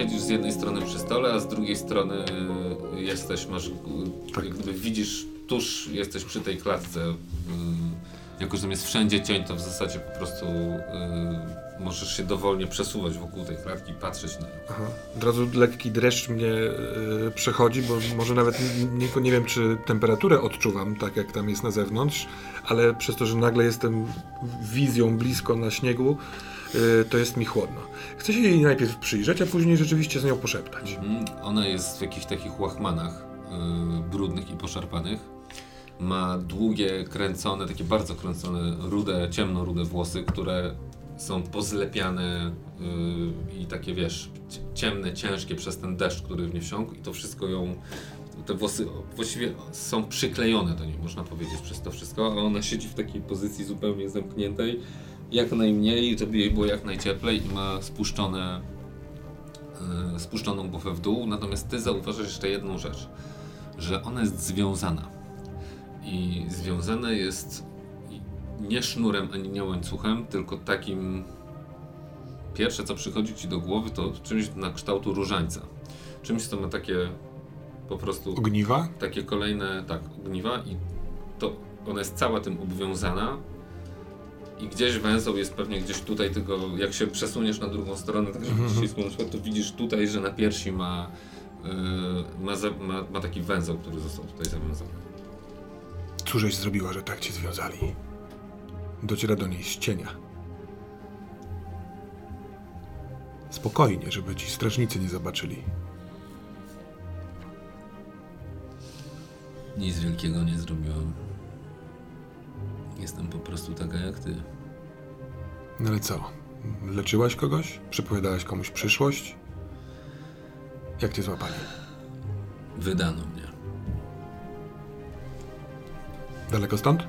Siedzisz z jednej strony przy stole, a z drugiej strony y, jesteś, masz, y, Tak. jak gdyby widzisz, tuż jesteś przy tej klatce. y, Jako, że tam jest wszędzie cień, to w zasadzie po prostu y, możesz się dowolnie przesuwać wokół tej klatki i patrzeć na nią. Aha. Od razu lekki dreszcz mnie e, przechodzi, bo może nawet nie, nie, wiem, czy temperaturę odczuwam, tak jak tam jest na zewnątrz, ale przez to, że nagle jestem wizją blisko na śniegu, to jest mi chłodno. Chcę się jej najpierw przyjrzeć, a później rzeczywiście z nią poszeptać. Mm, Ona jest w jakichś takich łachmanach y, brudnych i poszarpanych. Ma długie, kręcone, takie bardzo kręcone, rude, ciemno-rude włosy, które są pozlepiane y, i takie, wiesz, cie- ciemne, ciężkie przez ten deszcz, który w nie wsiąkł i to wszystko ją, te włosy właściwie są przyklejone do niej, można powiedzieć, przez to wszystko, a ona siedzi w takiej pozycji zupełnie zamkniętej, jak najmniej, żeby jej było jak najcieplej i ma spuszczone e, spuszczoną głowę w dół, natomiast ty zauważasz jeszcze jedną rzecz, że ona jest związana. I związana jest nie sznurem ani nie łańcuchem, tylko takim. Pierwsze, co przychodzi ci do głowy, to czymś na kształtu różańca. Czymś, co ma takie po prostu Ogniwa? takie kolejne, tak, ogniwa i to ona jest cała tym obwiązana i gdzieś węzeł jest pewnie gdzieś tutaj, tylko jak się przesuniesz na drugą stronę, tak żeby ścisnął na przykład, to widzisz tutaj, że na piersi ma, yy, ma, za, ma, ma taki węzeł, który został tutaj zawiązany. Cóżeś zrobiła, że tak cię związali? Dociera do niej z cienia. Spokojnie, żeby ci strażnicy nie zobaczyli. Nic wielkiego nie zrobiłam. Jestem po prostu taka jak ty. No ale co? Leczyłaś kogoś? Przepowiadałaś komuś przyszłość? Jak cię złapali? Wydano mnie. Daleko stąd?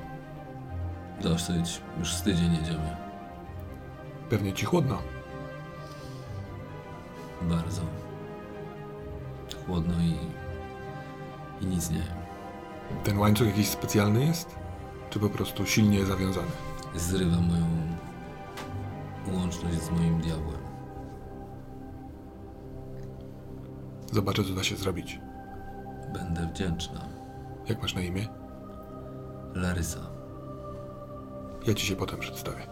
Dosyć, już z tydzień jedziemy. Pewnie ci chłodno. Bardzo. Chłodno i, i nic nie wiem. Ten łańcuch jakiś specjalny jest? Czy po prostu silnie zawiązany? zrywa moją łączność z moim diabłem. Zobaczę, co da się zrobić. Będę wdzięczna. Jak masz na imię? Larysa. Ja ci się potem przedstawię.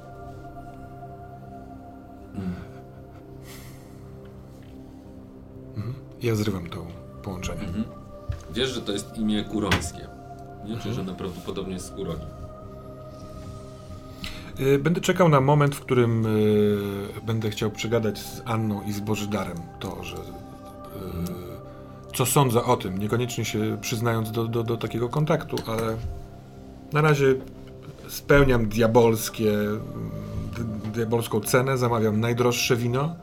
Mhm. Ja zrywam to połączenie. Wiesz, że to jest imię kurońskie. Nie? Czyli, że prawdopodobnie jest z Kuroni. Y, Będę czekał na moment, w którym y, będę chciał przegadać z Anną i z Bożydarem to, że y, co sądzę o tym, niekoniecznie się przyznając do, do, do takiego kontaktu, ale na razie spełniam diabolskie, d- diabolską cenę, zamawiam najdroższe wino,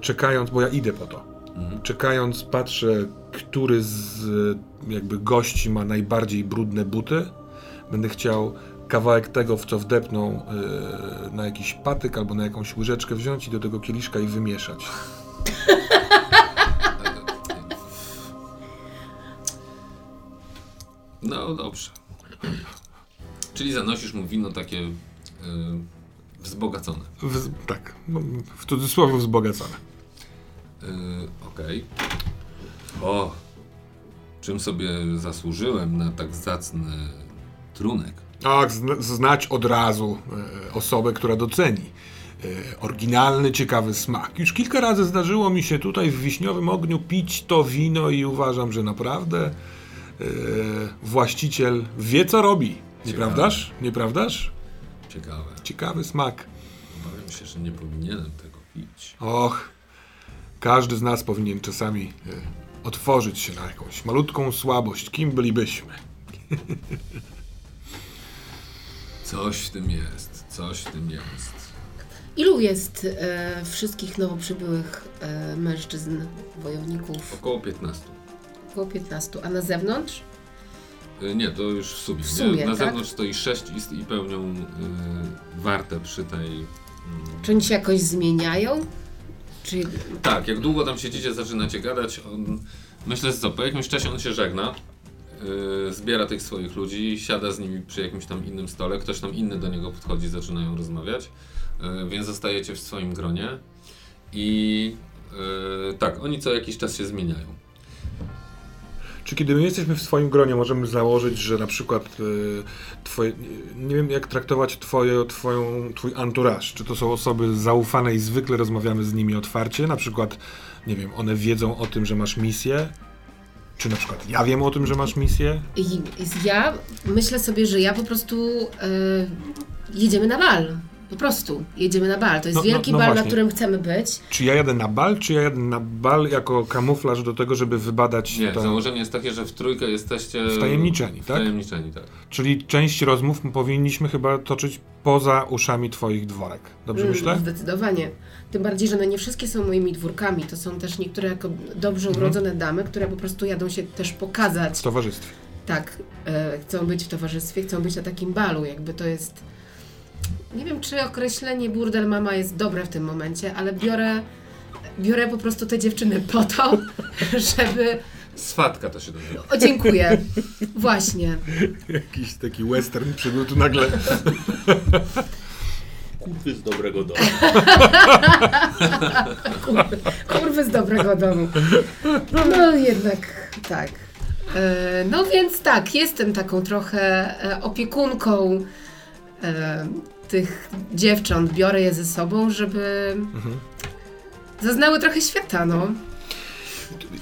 czekając, bo ja idę po to. Czekając, patrzę, który z jakby gości ma najbardziej brudne buty. Będę chciał kawałek tego, w co wdepną y, na jakiś patyk albo na jakąś łyżeczkę wziąć i do tego kieliszka i wymieszać. No dobrze. Czyli zanosisz mu wino takie y, wzbogacone. W, tak, no, w cudzysłowie wzbogacone. Y, Okej. O, czym sobie zasłużyłem na tak zacny trunek? Tak, zna, znać od razu e, osobę, która doceni. E, oryginalny, ciekawy smak. Już kilka razy zdarzyło mi się tutaj w wiśniowym ogniu pić to wino i uważam, że naprawdę e, właściciel wie, co robi. Nieprawdaż? Nieprawdaż? Ciekawe. Ciekawy smak. Obawiam się, że nie powinienem tego pić. Och, każdy z nas powinien czasami e, otworzyć się na jakąś malutką słabość. Kim bylibyśmy? Coś w tym jest, coś w tym jest. Ilu jest e, wszystkich nowo przybyłych e, mężczyzn, wojowników? Około 15. Około 15. A na zewnątrz? Y, Nie, to już w sumie. W sumie, nie? Na tak? zewnątrz stoi 6 i, i pełnią y, wartę przy tej. mm, Czy oni się jakoś zmieniają? Czy Tak, jak długo tam siedzicie, zaczynacie gadać. On, myślę, że co, po jakimś czasie on się żegna, yy, zbiera tych swoich ludzi, siada z nimi przy jakimś tam innym stole, ktoś tam inny do niego podchodzi, zaczynają rozmawiać, yy, więc zostajecie w swoim gronie. I yy, tak, oni co jakiś czas się zmieniają. Czy kiedy my jesteśmy w swoim gronie, możemy założyć, że na przykład y, twoje, nie wiem jak traktować twoje, twoją, twój entourage, czy to są osoby zaufane i zwykle rozmawiamy z nimi otwarcie, na przykład, nie wiem, one wiedzą o tym, że masz misję, czy na przykład ja wiem o tym, że masz misję? Ja myślę sobie, że ja po prostu e, jedziemy na bal. Po prostu jedziemy na bal. To jest No, no, wielki no bal, na właśnie. którym chcemy być. Czy ja jadę na bal, czy ja jadę na bal jako kamuflaż do tego, żeby wybadać Nie, to, założenie jest takie, że w trójkę jesteście... Wtajemniczeni, tak? Wtajemniczeni, tak. Czyli część rozmów powinniśmy chyba toczyć poza uszami twoich dworek. Dobrze Mm, myślę? Zdecydowanie. Tym bardziej, że one nie wszystkie są moimi dwórkami. To są też niektóre jako dobrze Mhm. urodzone damy, które po prostu jadą się też pokazać. W towarzystwie. Tak, e, chcą być w towarzystwie, chcą być na takim balu. Jakby to jest. Nie wiem, czy określenie burdel mama jest dobre w tym momencie, ale biorę, biorę po prostu te dziewczyny po to, żeby. Swatka to się nazywa. O, dziękuję. Właśnie. Jakiś taki western przybył tu nagle. Kurwy z dobrego domu. Kurwy z dobrego domu. No jednak tak. E, No więc tak, jestem taką trochę e, opiekunką e, tych dziewcząt. Biorę je ze sobą, żeby zaznały trochę świata, no.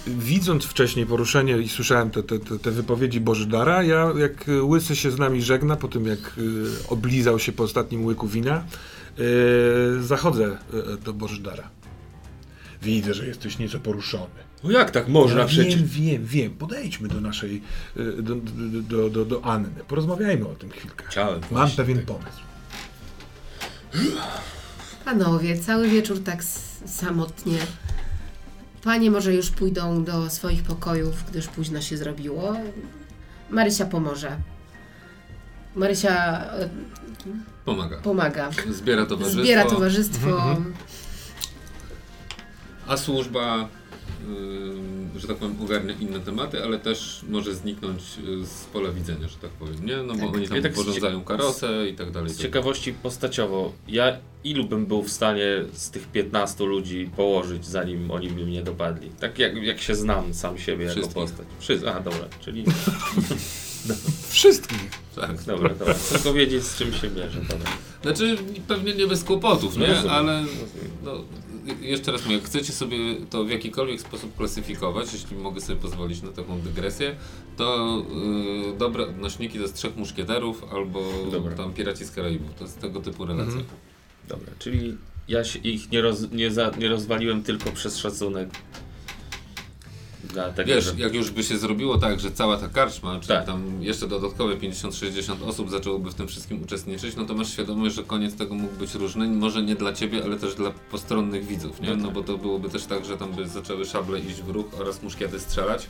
Widząc wcześniej poruszenie i słyszałem te, te, te, wypowiedzi Bożydara, ja jak Łysy się z nami żegna, po tym jak y, oblizał się po ostatnim łyku wina, y, zachodzę y, do Bożydara. Widzę, że jesteś nieco poruszony. No jak tak można ja przecież? wiem, wiem, wiem. Podejdźmy do naszej, do, do, do, do, Anny. Porozmawiajmy o tym chwilkę. Chciałem Mam właśnie pewien tego. pomysł. Panowie, cały wieczór tak samotnie. Panie może już pójdą do swoich pokojów, gdyż późno się zrobiło. Marysia pomoże. Marysia e, Pomaga. pomaga. Zbiera towarzystwo. Zbiera towarzystwo. A służba, że tak powiem, ogarnia inne tematy, ale też może zniknąć y, z pola widzenia, że tak powiem, nie? No bo Tak. oni tam Ja tak porządzają karosę i tak dalej. Z ciekawości postaciowo, ja ilu bym był w stanie z tych 15 ludzi położyć, zanim oni by mnie dopadli? Tak jak, jak się znam sam siebie jako Wszystkich. postać. Wszyscy. A, dobra, czyli Wszystkich. Tak. dobra, dobra. Tylko wiedzieć z czym się bierze. Dobra. Znaczy pewnie nie bez kłopotów, nie? Rozumiem, Ale no, jeszcze raz mówię, jak chcecie sobie to w jakikolwiek sposób klasyfikować, jeśli mogę sobie pozwolić na taką dygresję, to y, dobre odnośniki to jest Trzech Muszkieterów albo Dobra. tam Piraci z Karaibów. To jest tego typu relacja. Mhm. Dobra, czyli ja się ich nie, roz, nie, za, nie rozwaliłem tylko przez szacunek. Dlatego, Wiesz, że... jak już by się zrobiło tak, że cała ta karczma, czyli Tak. tam jeszcze dodatkowe 50-60 osób zaczęłoby w tym wszystkim uczestniczyć, no to masz świadomość, że koniec tego mógł być różny, może nie dla ciebie, ale też dla postronnych widzów, nie? No No tak. bo to byłoby też tak, że tam by zaczęły szable iść w ruch oraz muszkiety strzelać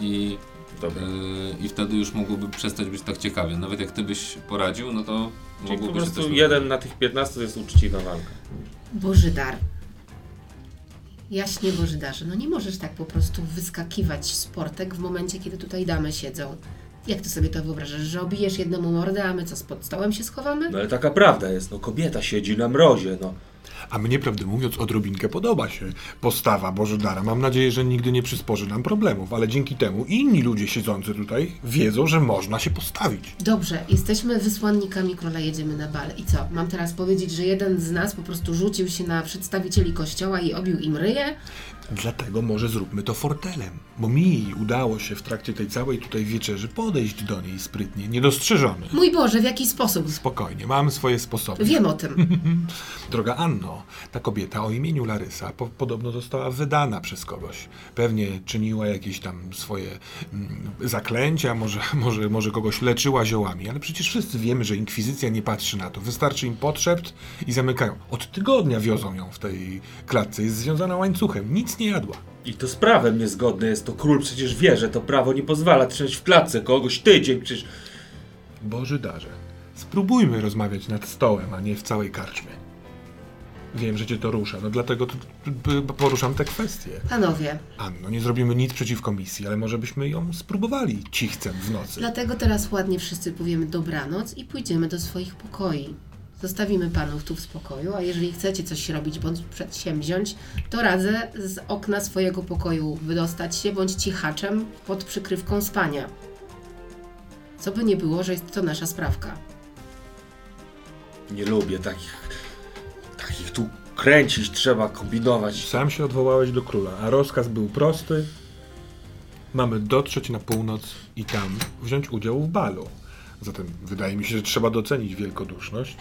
i, Dobra. yy, i wtedy już mogłoby przestać być tak ciekawie. Nawet jak ty byś poradził, no to Czyli po mogłoby się prostu coś jeden na tych 15 to jest uczciwa walka. Bożydar. Jaśnie Bożydarze, no nie możesz tak po prostu wyskakiwać z portek w momencie, kiedy tutaj damy siedzą. Jak ty sobie to wyobrażasz, że obijesz jednemu mordę, a my co, pod stołem się schowamy? No ale taka prawda jest, no kobieta siedzi na mrozie, no. A mnie, prawdę mówiąc, odrobinkę podoba się postawa Bożydara. Mam nadzieję, że nigdy nie przysporzy nam problemów, ale dzięki temu inni ludzie siedzący tutaj wiedzą, że można się postawić. Dobrze, jesteśmy wysłannikami króla, jedziemy na bal. I co, mam teraz powiedzieć, że jeden z nas po prostu rzucił się na przedstawicieli kościoła i obił im ryje? Dlatego może zróbmy to fortelem, bo mi udało się w trakcie tej całej tutaj wieczerzy podejść do niej sprytnie, niedostrzeżony. Mój Boże, w jaki sposób? Spokojnie, mam swoje sposoby. Wiem o tym. Droga Anno, ta kobieta o imieniu Larysa po, podobno została wydana przez kogoś. Pewnie czyniła jakieś tam swoje mm, zaklęcia, może, może, może kogoś leczyła ziołami, ale przecież wszyscy wiemy, że inkwizycja nie patrzy na to. Wystarczy im podszept i zamykają. Od tygodnia wiozą ją w tej klatce, jest związana łańcuchem, nic nie jadła. I to z prawem niezgodne jest, to król przecież wie, że to prawo nie pozwala trzymać w klatce kogoś tydzień, przecież... Boży darze, spróbujmy rozmawiać nad stołem, a nie w całej karczmie. Wiem, że cię to rusza, no dlatego tu, tu, tu poruszam te kwestie. Panowie, Anno, nie zrobimy nic przeciwko misji, ale może byśmy ją spróbowali cichcem w nocy. dlatego teraz ładnie wszyscy powiemy dobranoc i pójdziemy do swoich pokoi. Zostawimy panów tu w spokoju, a jeżeli chcecie coś robić bądź przedsięwziąć, to radzę z okna swojego pokoju wydostać się bądź cichaczem pod przykrywką spania. Co by nie było, że jest to nasza sprawka. Nie lubię takich. Takich tu kręcić trzeba, kombinować. Sam się odwołałeś do króla, a rozkaz był prosty. Mamy dotrzeć na północ i tam wziąć udział w balu. Zatem wydaje mi się, że trzeba docenić wielkoduszność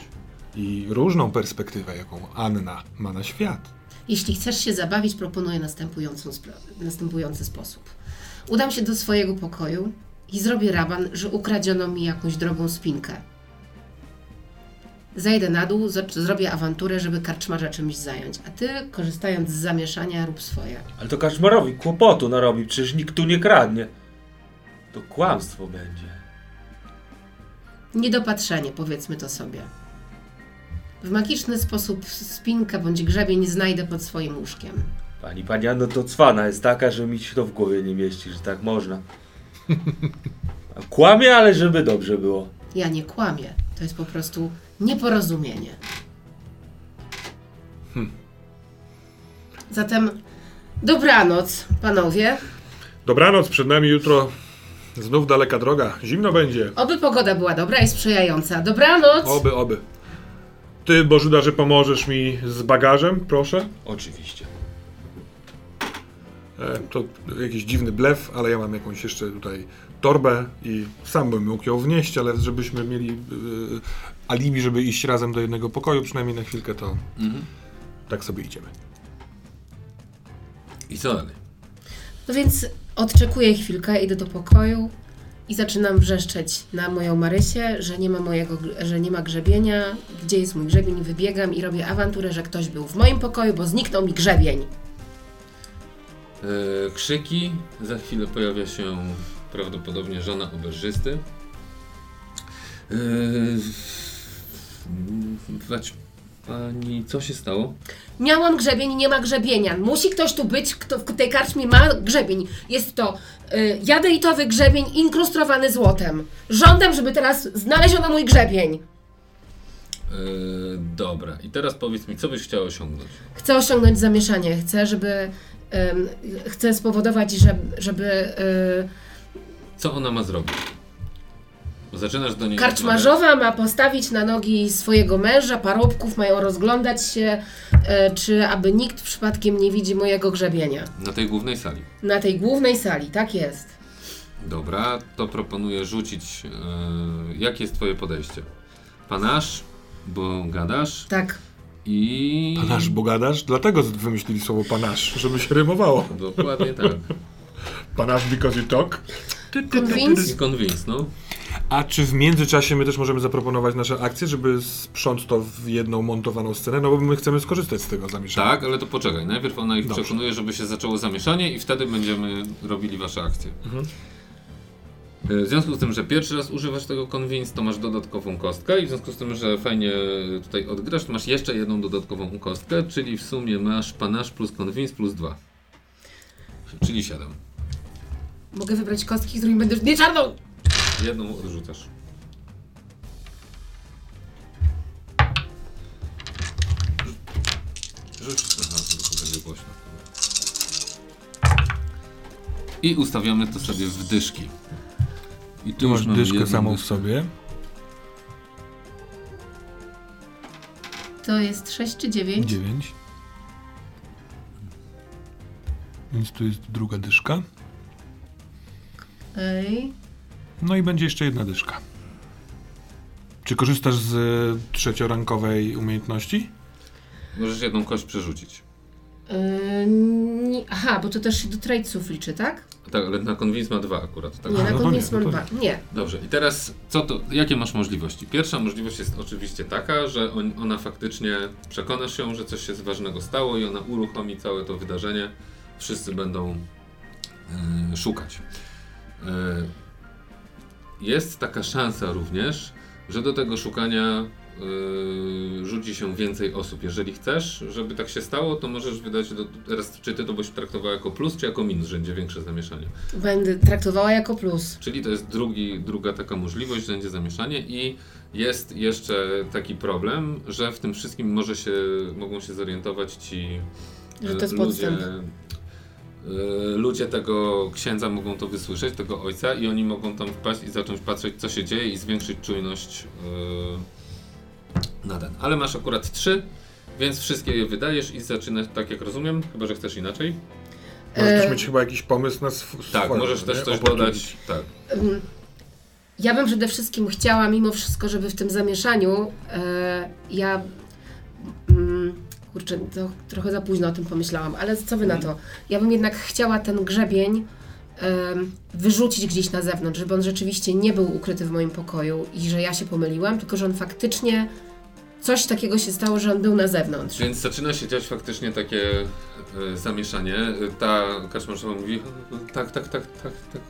i różną perspektywę, jaką Anna ma na świat. Jeśli chcesz się zabawić, proponuję następującą spra- następujący sposób. Udam się do swojego pokoju i zrobię raban, że ukradziono mi jakąś drogą spinkę. Zejdę na dół, z- zrobię awanturę, żeby karczmarza czymś zająć, a ty, korzystając z zamieszania, rób swoje. Ale to kaczmarowi kłopotu narobi, przecież nikt tu nie kradnie. To kłamstwo będzie. Niedopatrzenie, powiedzmy to sobie. W magiczny sposób spinkę bądź grzebień znajdę pod swoim łóżkiem. Pani pani Anno to cwana jest taka, że mi się to w głowie nie mieści, że tak można. Kłamie, ale żeby dobrze było. Ja nie kłamię. To jest po prostu nieporozumienie. Zatem dobranoc, panowie. Dobranoc, przed nami jutro znów daleka droga. Zimno będzie. Oby pogoda była dobra i sprzyjająca. Dobranoc! Oby, oby. Ty, Bożydarze, pomożesz mi z bagażem, proszę? Oczywiście. E, to jakiś dziwny blef, ale ja mam jakąś jeszcze tutaj torbę i sam bym mógł ją wnieść, ale żebyśmy mieli e, alibi, żeby iść razem do jednego pokoju, przynajmniej na chwilkę, to Mhm. tak sobie idziemy. I co dalej? No więc odczekuję chwilkę, idę do pokoju i zaczynam wrzeszczeć na moją Marysię, że nie ma mojego, że nie ma grzebienia, gdzie jest mój grzebień, wybiegam i robię awanturę, że ktoś był w moim pokoju, bo zniknął mi grzebień. E, krzyki. Za chwilę pojawia się prawdopodobnie żona oberżysty. E, Wać pani, co się stało? Miałam grzebień, nie ma grzebienia. Musi ktoś tu być, kto w tej karczmie ma grzebień. Jest to y, jadejtowy grzebień inkrustowany złotem. Żądam, żeby teraz znaleziono mój grzebień. E, dobra, i teraz powiedz mi, co byś chciała osiągnąć? Chcę osiągnąć zamieszanie. Chcę, żeby... ym, chcę spowodować, żeby... żeby y, Co ona ma zrobić? Zaczynasz do niej. Karczmarzowa ma postawić na nogi swojego męża, parobków mają rozglądać się, e, czy aby nikt przypadkiem nie widzi mojego grzebienia. Na tej głównej sali. Na tej głównej sali, tak jest. Dobra, to proponuję rzucić. E, jakie jest Twoje podejście? Panasz, bo gadasz Tak. i. Panasz, bo gadasz? Dlatego wymyślili słowo panasz, żeby się rymowało. Dokładnie tak. Panasz because you talk. Convince? I convince, no. A czy w międzyczasie my też możemy zaproponować nasze akcje, żeby sprząc to w jedną montowaną scenę? No bo my chcemy skorzystać z tego zamieszania. Tak, ale to poczekaj. Najpierw ona ich Dobrze. przekonuje, żeby się zaczęło zamieszanie i wtedy będziemy robili wasze akcje. Mhm. E, W związku z tym, że pierwszy raz używasz tego convince, to masz dodatkową kostkę i w związku z tym, że fajnie tutaj odgrasz, masz jeszcze jedną dodatkową kostkę, czyli w sumie masz panasz plus convince plus 2. Czyli 7. Mogę wybrać kostki, którymi będę... Nie czarną! Jedną odrzucasz. Rzuć aha, to będzie głośno. I ustawiamy to sobie w dyszki. I Tu masz mamy dyszkę jedną samą w dyszkę. sobie. To jest 6 czy 9? 9. Więc tu jest druga dyszka. Ej. No i będzie jeszcze jedna dyszka. Czy korzystasz z e, trzeciorankowej umiejętności? Możesz jedną kość przerzucić. Yy, nie- aha, bo to też się do tradesów liczy, tak? Tak, ale na convince ma dwa akurat. Tak? Nie, A, na no to nie, no Nie. Dobrze, i teraz co to, jakie masz możliwości? Pierwsza możliwość jest oczywiście taka, że on, ona faktycznie przekonasz się, że coś się ważnego stało i ona uruchomi całe to wydarzenie. Wszyscy będą e, szukać. E, jest taka szansa również, że do tego szukania e, rzuci się więcej osób. Jeżeli chcesz, żeby tak się stało, to możesz wydać, do, teraz czy ty to byś traktowała jako plus, czy jako minus, że będzie większe zamieszanie. Będę traktowała jako plus. Czyli to jest drugi, druga taka możliwość, że będzie zamieszanie i Jest jeszcze taki problem, że w tym wszystkim może się, mogą się zorientować ci Że to jest e, podstęp. Ludzie, e, ludzie tego księdza mogą to wysłyszeć, tego ojca i oni mogą tam wpaść i zacząć patrzeć co się dzieje i zwiększyć czujność e, na ten. Ale masz akurat trzy, więc wszystkie je wydajesz i zaczynasz tak jak rozumiem, chyba że chcesz inaczej. Możesz też E, mieć chyba jakiś pomysł na sw- Tak, możesz też nie? coś dodać. Tak. Ja bym przede wszystkim chciała, mimo wszystko, żeby w tym zamieszaniu e, ja. Kurczę, to trochę za późno o tym pomyślałam, ale co wy na to? Ja bym jednak chciała ten grzebień wyrzucić gdzieś na zewnątrz, żeby on rzeczywiście nie był ukryty w moim pokoju i że ja się pomyliłam, tylko że on faktycznie coś takiego się stało, że on był na zewnątrz. Więc zaczyna się dziać faktycznie takie e, zamieszanie. Ta kaczmarzowa mówi, tak, tak, tak, tak, tak,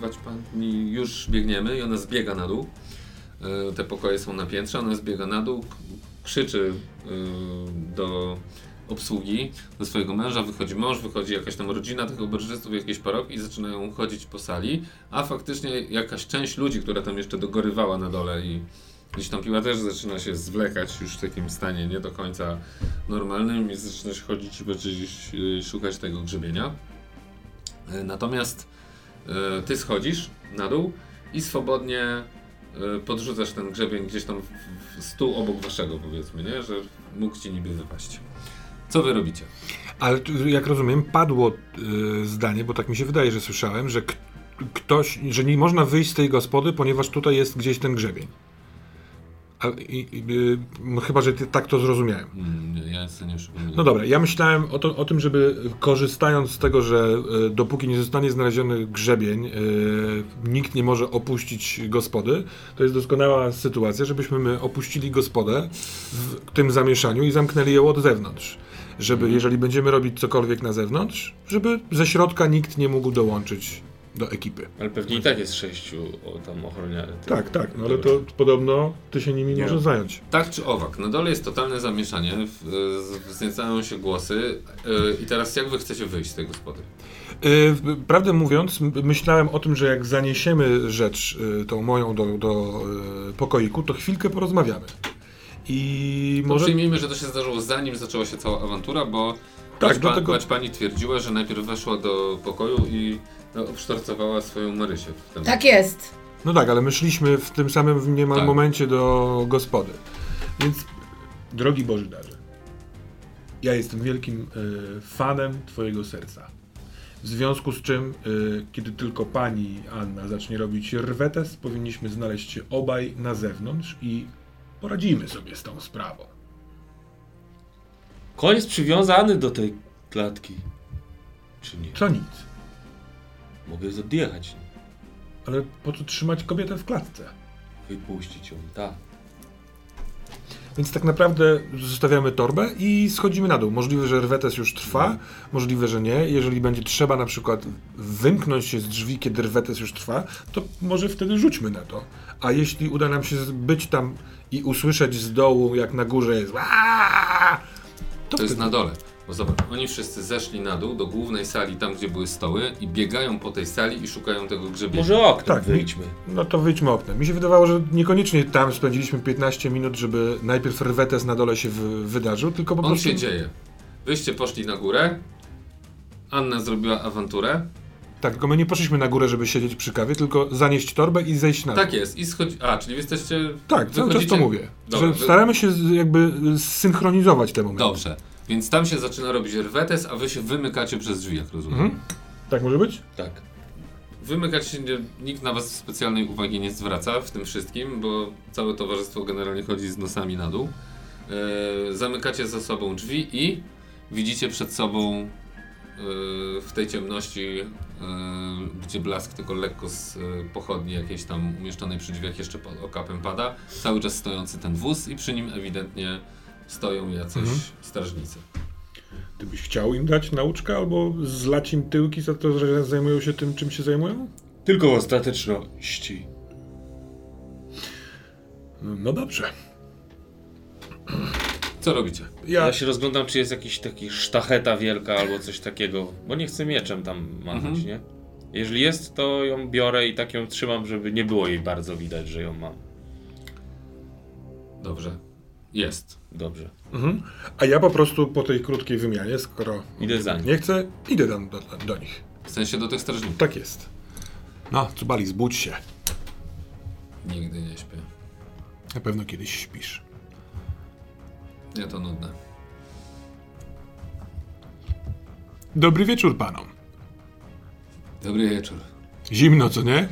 wać pani, już biegniemy i ona zbiega na dół. E, Te pokoje są na piętrze, ona zbiega na dół, krzyczy e, do obsługi, do swojego męża, wychodzi mąż, wychodzi jakaś tam rodzina tych oberżystów, jakieś paroki i zaczynają chodzić po sali, a faktycznie jakaś część ludzi, która tam jeszcze dogorywała na dole i gdzieś tam piła też zaczyna się zwlekać już w takim stanie nie do końca normalnym i zaczyna się chodzić i gdzieś y, szukać tego grzebienia. E, Natomiast e, ty schodzisz na dół i swobodnie podrzucasz ten grzebień gdzieś tam w- stół obok waszego powiedzmy, nie? Że mógł ci niby wypaść. Co wy robicie? Ale jak rozumiem, padło y, zdanie, bo tak mi się wydaje, że słyszałem, że ktoś, że nie można wyjść z tej gospody, ponieważ tutaj jest gdzieś ten grzebień. A, i, i, y, no chyba, że ty, tak to zrozumiałem. Mm, ja sobie nie przypominam. No dobra, ja myślałem o, to, o tym, żeby korzystając z tego, że e, dopóki nie zostanie znaleziony grzebień, e, nikt nie może opuścić gospody, to jest doskonała sytuacja, żebyśmy my opuścili gospodę w tym zamieszaniu i zamknęli ją od zewnątrz. Żeby, jeżeli będziemy robić cokolwiek na zewnątrz, żeby ze środka nikt nie mógł dołączyć do ekipy. Ale pewnie i tak jest sześciu o, tam ochroniarzy. Tak, tak, no ale to podobno ty się nimi Nie. możesz zająć. Tak czy owak, na dole jest totalne zamieszanie, w- z- wzniecają się głosy e, i teraz jak wy chcecie wyjść z tej gospody? Yy, Prawdę mówiąc, myślałem o tym, że jak zaniesiemy rzecz yy, tą moją do, do pokoiku, to chwilkę porozmawiamy. I To może. Przyjmijmy, że to się zdarzyło zanim zaczęła się cała awantura, bo Tak, tak, dlatego- bać pani twierdziła, że najpierw weszła do pokoju i no, obsztorcowała swoją Marysię. W tym. Tak jest. No tak, ale my szliśmy w tym samym niemal Tak. momencie do gospody. Więc, drogi Bożydarze, ja jestem wielkim yy, fanem Twojego serca. W związku z czym, yy, kiedy tylko pani Anna zacznie robić rwetes, powinniśmy znaleźć się obaj na zewnątrz i poradzimy sobie z tą sprawą. Koniec przywiązany do tej klatki. Czy nie? Co nic. Mogę odjechać. Ale po co trzymać kobietę w klatce? Wypuścić ją, tak. Więc tak naprawdę zostawiamy torbę i schodzimy na dół. Możliwe, że rwetes już trwa, możliwe, że nie. Jeżeli będzie trzeba na przykład wymknąć się z drzwi, kiedy rwetes już trwa, to może wtedy rzućmy na to. A jeśli uda nam się być tam i usłyszeć z dołu, jak na górze jest to, To jest na dole. Bo zobacz, oni wszyscy zeszli na dół do głównej sali, tam gdzie były stoły i biegają po tej sali i szukają tego grzebienia. Może oknem Tak, wyjdźmy. No to wyjdźmy oknem. Mi się wydawało, że niekoniecznie tam spędziliśmy 15 minut, żeby najpierw rwetes na dole się wy- wydarzył, tylko po On prostu... się dzieje. Wyście poszli na górę, Anna zrobiła awanturę. Tak, tylko my nie poszliśmy na górę, żeby siedzieć przy kawie, tylko zanieść torbę i zejść na dół. Tak jest. I schodzi... A, czyli wy jesteście... Tak, cały czas to mówię. Dobra, że wy- staramy się jakby zsynchronizować te momenty. Dobrze. Więc tam się zaczyna robić rwetes, a wy się wymykacie przez drzwi, jak rozumiem. Mhm. Tak może być? Tak. Wymykać się nikt na was specjalnej uwagi nie zwraca w tym wszystkim, bo całe towarzystwo generalnie chodzi z nosami na dół. E, zamykacie za sobą drzwi i widzicie przed sobą e, w tej ciemności, e, gdzie blask tylko lekko z pochodni jakiejś tam umieszczonej przy drzwiach jeszcze pod okapem pada, cały czas stojący ten wóz i przy nim ewidentnie stoją jacyś Mhm. strażnicy. Ty byś chciał im dać nauczkę albo zlać im tyłki za to, że zajmują się tym, czym się zajmują? Tylko w ostateczności. No dobrze. Co robicie? Ja, Ja się rozglądam, czy jest jakiś taki sztacheta wielka albo coś takiego, bo nie chcę mieczem tam machać, Mhm. nie? Jeżeli jest, to ją biorę i tak ją trzymam, żeby nie było jej bardzo widać, że ją mam. Dobrze. Jest. Dobrze. Mhm. A ja po prostu po tej krótkiej wymianie, skoro Idę za nim. nie chcę, idę tam do, do, do nich. W sensie do tych strażników. Tak jest. No, Cubali, zbudź się. Nigdy nie śpię. Na pewno kiedyś śpisz. Nie, to nudne. Dobry wieczór panom. Dobry wieczór. Zimno, co nie?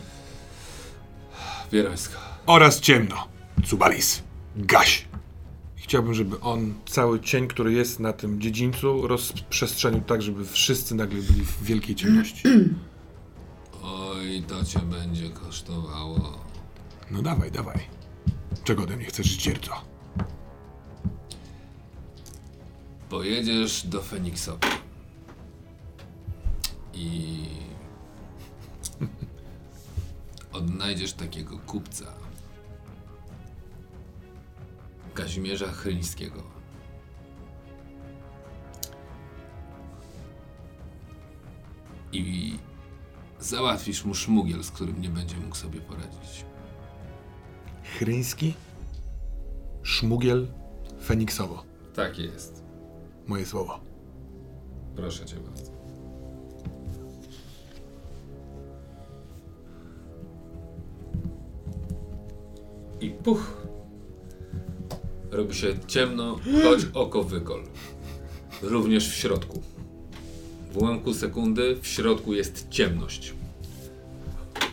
Wierońsko. Oraz ciemno. Cubalis, gaś. Chciałbym, żeby on cały cień, który jest na tym dziedzińcu, rozprzestrzenił tak, żeby wszyscy nagle byli w wielkiej ciemności. Oj, to cię będzie kosztowało. No dawaj, dawaj. Czego ode mnie chcesz, dzierdzo? Pojedziesz do Feniksowa. I odnajdziesz takiego kupca. Kazimierza Chryńskiego. I załatwisz mu szmugiel, z którym nie będzie mógł sobie poradzić. Chryński? Szmugiel? Feniksowo. Tak jest. Moje słowo. Proszę cię bardzo. I puch. Robi się ciemno, choć oko wykol. Również w środku. W ułamku sekundy w środku jest ciemność.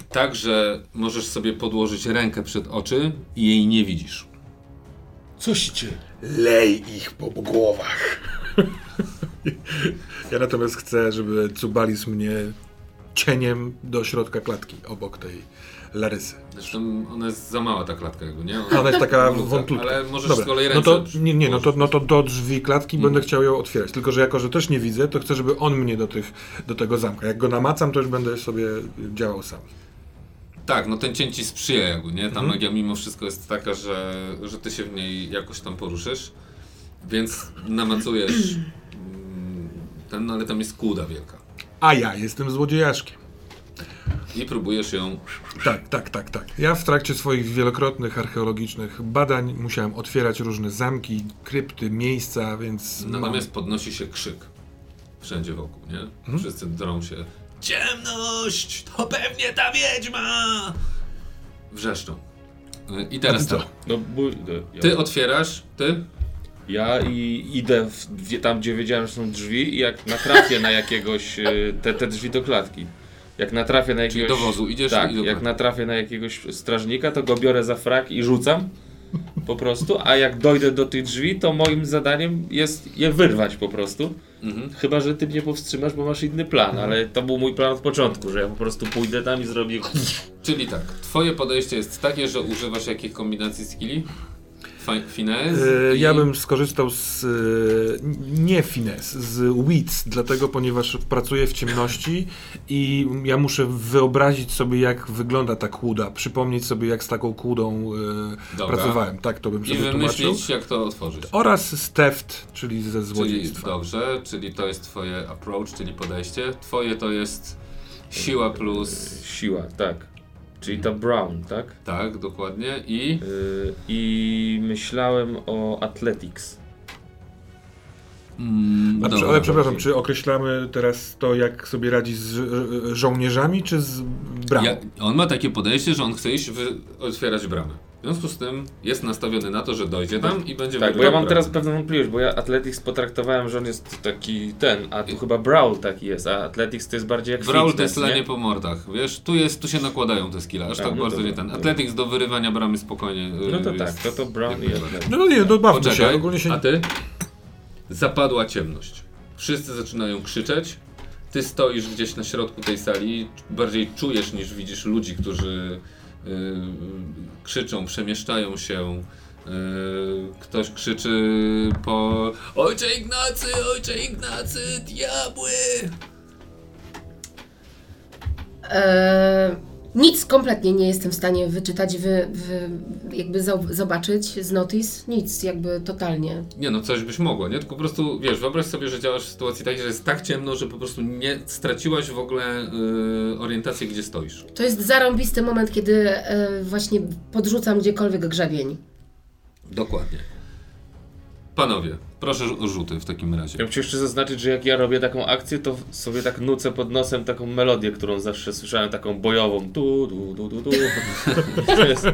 Tak, że możesz sobie podłożyć rękę przed oczy i jej nie widzisz. Coś cię. Lej ich po głowach. ja natomiast chcę, żeby Cubalis mnie cieniem do środka klatki, obok tej Larysy. Zresztą ona jest za mała ta klatka jakby, nie? A Ona jest taka wątlutka. Ale możesz Dobra, z kolei no ręce to, przy- nie, nie, no to, no to do drzwi klatki będę Mhm. chciał ją otwierać. Tylko, że jako, że też nie widzę, to chcę, żeby on mnie do, tych, do tego zamka. Jak go namacam, to już będę sobie działał sam. Tak, no ten cień ci sprzyja jakby, nie? Ta Mhm. magia mimo wszystko jest taka, że, że ty się w niej jakoś tam poruszysz, więc namacujesz mm, ten, no ale tam jest kłuda wielka. A ja jestem złodziejaszkiem. I próbujesz ją... Tak, tak, tak, tak. Ja w trakcie swoich wielokrotnych archeologicznych badań musiałem otwierać różne zamki, krypty, miejsca, więc. mam- Natomiast podnosi się krzyk. Wszędzie wokół, nie? Mhm. Wszyscy drą się. Ciemność! To pewnie ta wiedźma! Wrzeszczą. Y, I teraz ty co? tak. No, bój, no, ja, Ty otwierasz, ty? ja i idę w, tam, gdzie wiedziałem, że są drzwi i jak natrafię na jakiegoś, e, te, te drzwi do klatki. Jak natrafię na Czyli jakiegoś... do wozu idziesz Tak, i jak natrafię na jakiegoś strażnika, to go biorę za frak i rzucam po prostu, a jak dojdę do tych drzwi, to moim zadaniem jest je wyrwać po prostu. Mhm. Chyba, że ty mnie powstrzymasz, bo masz inny plan, ale to był mój plan od początku, że ja po prostu pójdę tam i zrobię... Czyli tak, twoje podejście jest takie, że używasz jakich kombinacji skilli? Fi- Finesse? E, i- Ja bym skorzystał z. e, nie fines, z wits, dlatego ponieważ pracuję w ciemności i ja muszę wyobrazić sobie, jak wygląda ta kłuda, przypomnieć sobie, jak z taką kłudą e, Dobra. pracowałem. Tak to bym I sobie tłumaczył. wymyślić, jak to otworzyć. Oraz z theft, czyli ze Czyli złodziejstwa. dobrze, czyli to jest twoje approach, czyli podejście. Twoje to jest siła plus. Siła, tak. Czyli ta Brown, tak? Tak, dokładnie. I. Yy, I myślałem o Athletics. Mm, A, dobra. ale przepraszam, czy określamy teraz to, jak sobie radzi z żołnierzami, czy z bramą? Ja, on ma takie podejście, że on chce iść wy, otwierać bramę. W związku z tym jest nastawiony na to, że dojdzie tam i będzie Tak, bo ja mam teraz pewną wątpliwość, bo ja Athletics potraktowałem, że on jest taki ten, a tu chyba Brawl taki jest, a Athletics to jest bardziej jak Brawl to fitness, jest lanie nie? po mordach, wiesz, tu jest, tu się nakładają te skille, aż A, tak no bardzo dobra, nie ten. dobra. Athletics do wyrywania bramy spokojnie. No to y, tak, jest to to Brown jak i. Athletics. No nie, no bawmy się. Ogólnie się... a ty? Zapadła ciemność. Wszyscy zaczynają krzyczeć. Ty stoisz gdzieś na środku tej sali, bardziej czujesz niż widzisz ludzi, którzy krzyczą, przemieszczają się. Y, ktoś krzyczy po Ojcze Ignacy, Ojcze Ignacy, diabły! E, nic kompletnie nie jestem w stanie wyczytać, wy, wy, jakby zobaczyć z notice. Nic, jakby totalnie. Nie no, coś byś mogła, nie? Tylko po prostu, wiesz, wyobraź sobie, że działasz w sytuacji takiej, że jest tak ciemno, że po prostu nie straciłaś w ogóle y, orientację, gdzie stoisz. To jest zarąbisty moment, kiedy e, właśnie podrzucam gdziekolwiek grzebień. Dokładnie. Panowie, proszę o rzuty w takim razie. Ja chciał jeszcze zaznaczyć, że jak ja robię taką akcję, to sobie tak nucę pod nosem taką melodię, którą zawsze słyszałem, taką bojową. Tu, tu, tu, tu, tu. To jest...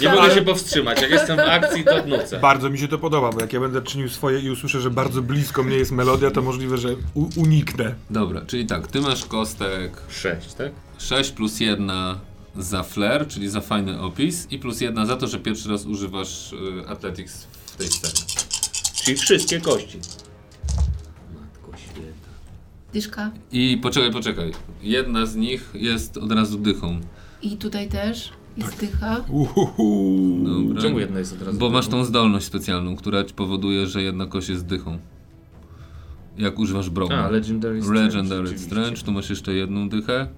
Nie mogę się powstrzymać. Jak jestem w akcji, to nucę. Bardzo mi się to podoba, bo jak ja będę czynił swoje i usłyszę, że bardzo blisko mnie jest melodia, to możliwe, że uniknę. Dobra, czyli tak, ty masz kostek Sześć, tak? 6 plus 1 za flair, czyli za fajny opis i plus 1 za to, że pierwszy raz używasz y, Athletics w tej scenie. Czyli wszystkie kości. Matko święta. Dyszka. I poczekaj, poczekaj. Jedna z nich jest od razu dychą. I tutaj też jest Tak. dycha. Uhuhu. Dobra. Czemu jedna jest od razu? Bo masz tą zdolność specjalną, która ci powoduje, że jedna kość jest dychą. Jak używasz brogu. A, Legendary Strange. Legendary oczywiście. Tu masz jeszcze jedną dychę.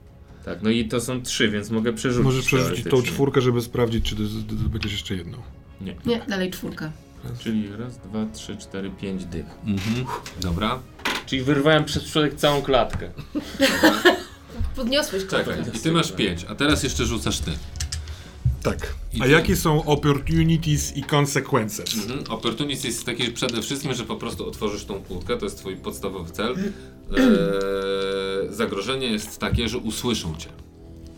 Tak, no i to są trzy, więc mogę przerzucić. Możesz przerzucić tą czwórkę, żeby sprawdzić, czy to, to, to będziesz jeszcze jedną. Nie. Nie, dalej czwórka. Czyli raz, dwa, trzy, cztery, pięć dych. Mhm. Dobra. Czyli wyrwałem przez przypadek całą klatkę. Podniosłeś Czekaj. klatkę. I ty masz 5, a teraz jeszcze rzucasz ty. Tak. I A ty- jakie są opportunities i consequences? Mhm. Opportunity jest taki że przede wszystkim, że po prostu otworzysz tą kłódkę, to jest twój podstawowy cel. Eee, zagrożenie jest takie, że usłyszą cię.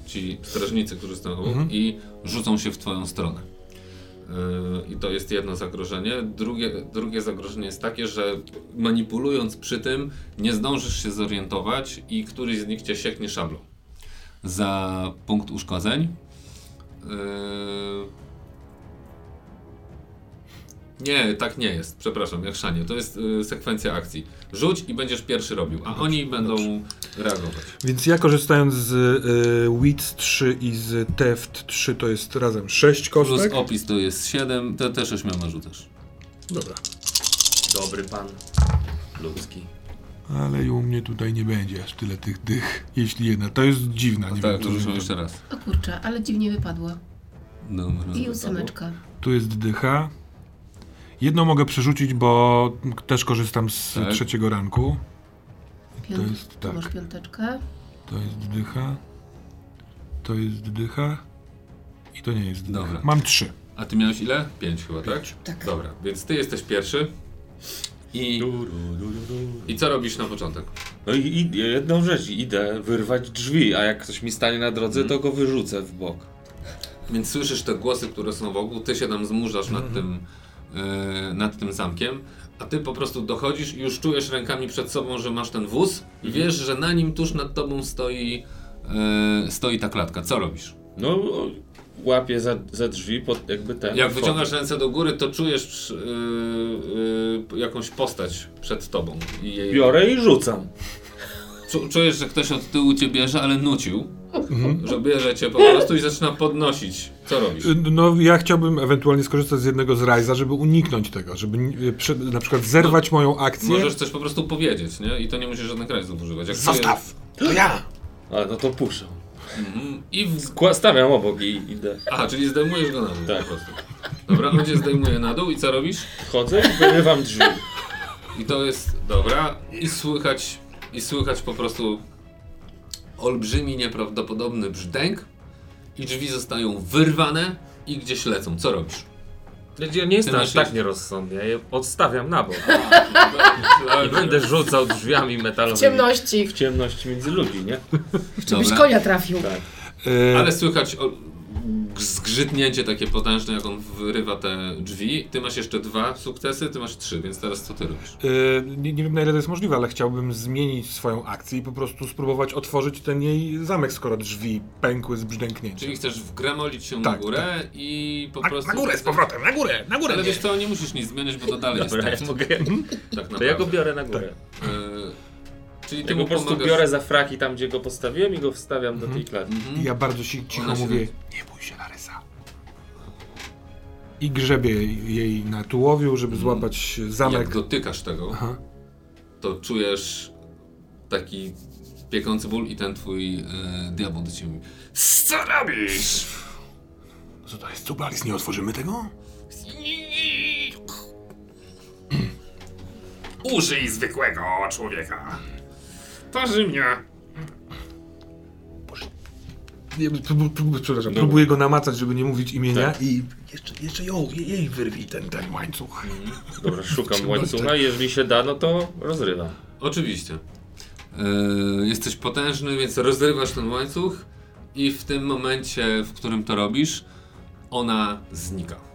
Ci strażnicy, którzy stoją obok i rzucą się w twoją stronę. Eee, I to jest jedno zagrożenie. Drugie, drugie zagrożenie jest takie, że manipulując przy tym, nie zdążysz się zorientować i któryś z nich cię sieknie szablą. Za punkt uszkodzeń. Eee, nie, tak nie jest. Przepraszam, jak szanie. To jest y, sekwencja akcji. Rzuć i będziesz pierwszy robił, a oni będą reagować. Więc ja korzystając z y, Wits 3 i z Theft 3 to jest razem 6 Plus kostek. opis to jest 7, to też ośmioma rzucasz. Dobra. Dobry pan. Ludzki. Ale i u mnie tutaj nie będzie aż tyle tych dych, jeśli jedna. To jest dziwna, nie tak, wiem to to- jeszcze raz. O kurczę, ale dziwnie wypadło. Dobra. I ósemeczka. Tu jest dycha. Jedną mogę przerzucić, bo też korzystam z Tak. trzeciego ranku. Piąt... To jest Tu tak. masz piąteczkę. To jest dycha. To jest dycha. I to nie jest dycha. Dobra. Mam trzy. A ty miałeś ile? 5 chyba, tak? Tak. Dobra, więc ty jesteś pierwszy. I, I co robisz na początek? No i, i jedną rzecz, idę wyrwać drzwi, a jak ktoś mi stanie na drodze, to go wyrzucę w bok. Więc słyszysz te głosy, które są wokół, ty się tam zmurzasz nad tym, e, nad tym zamkiem, a ty po prostu dochodzisz i już czujesz rękami przed sobą, że masz ten wóz i wiesz, że na nim tuż nad tobą stoi, e, stoi ta klatka. Co robisz? No, o, łapię za, za drzwi, pod, jakby ten. Jak wyciągasz ręce do góry, to czujesz e, e, jakąś postać przed tobą. I jej, Biorę i rzucam. Czu, czujesz, że ktoś od tyłu cię bierze, ale nucił, że bierze cię po prostu i zaczyna podnosić. Co robisz? Y, No, ja chciałbym ewentualnie skorzystać z jednego z Ryza, żeby uniknąć tego, żeby y, prze- na przykład zerwać moją akcję. Możesz coś po prostu powiedzieć, nie? I to nie musisz żadnych krajów używać. Jak Zostaw! To ja! Ale no to puszczam. Mhm. I w... Stawiam obok i idę. Aha, czyli zdejmujesz go na dół Tak. po prostu. Dobra, on cię zdejmuje na dół i co robisz? Wchodzę i wyrywam drzwi. I to jest, dobra, i słychać, i słychać po prostu olbrzymi, nieprawdopodobny brzdęk i drzwi zostają wyrwane i gdzieś lecą. Co robisz? Ja nie jestem aż tak nierozsądny, ja je odstawiam na bok. I będę rzucał drzwiami W metalowymi. ciemności. W ciemność między ludzi, nie? Żebyś Dobra. konia trafił. Tak. Y, Ale słychać o, zgrzytnięcie takie potężne, jak on wyrywa te drzwi. Ty masz jeszcze dwa sukcesy, ty masz trzy, więc teraz co ty robisz? y, nie, nie wiem na ile to jest możliwe, ale chciałbym zmienić swoją akcję i po prostu spróbować otworzyć ten jej zamek, skoro drzwi pękły z brzdęknięciem. Czyli chcesz wgramolić się Tak, na górę i po Na, prostu... na górę z powrotem, na górę, na górę! Ale nie. wiesz co, nie musisz nic zmieniać, bo to dalej Dobra, ja jest mogę. tak To naprawdę. ja go biorę na górę. E, czyli ty Ja go po prostu pomagasz... biorę za fraki tam, gdzie go postawiłem i go wstawiam do tej klatki. Mhm. I ja bardzo ci, cicho się mówię, nie bój się Larysa. I grzebię jej na tułowiu, żeby złapać zamek. Jak dotykasz tego, Aha. to czujesz taki piekący ból i ten twój e, diabeł do ciebie mówi Co robisz? Co to jest? Cubalis, nie otworzymy tego? Użyj zwykłego człowieka. Parzy mnie. Nie, prób, prób, przepraszam, Dobra. próbuję go namacać, żeby nie mówić imienia Tak. i jeszcze, jeszcze ją, jej wyrwij ten, ten łańcuch. Dobra, szukam łańcucha i jeżeli się da, no to rozrywam. Oczywiście. Yy, jesteś potężny, więc rozrywasz ten łańcuch i w tym momencie, w którym to robisz, ona znika.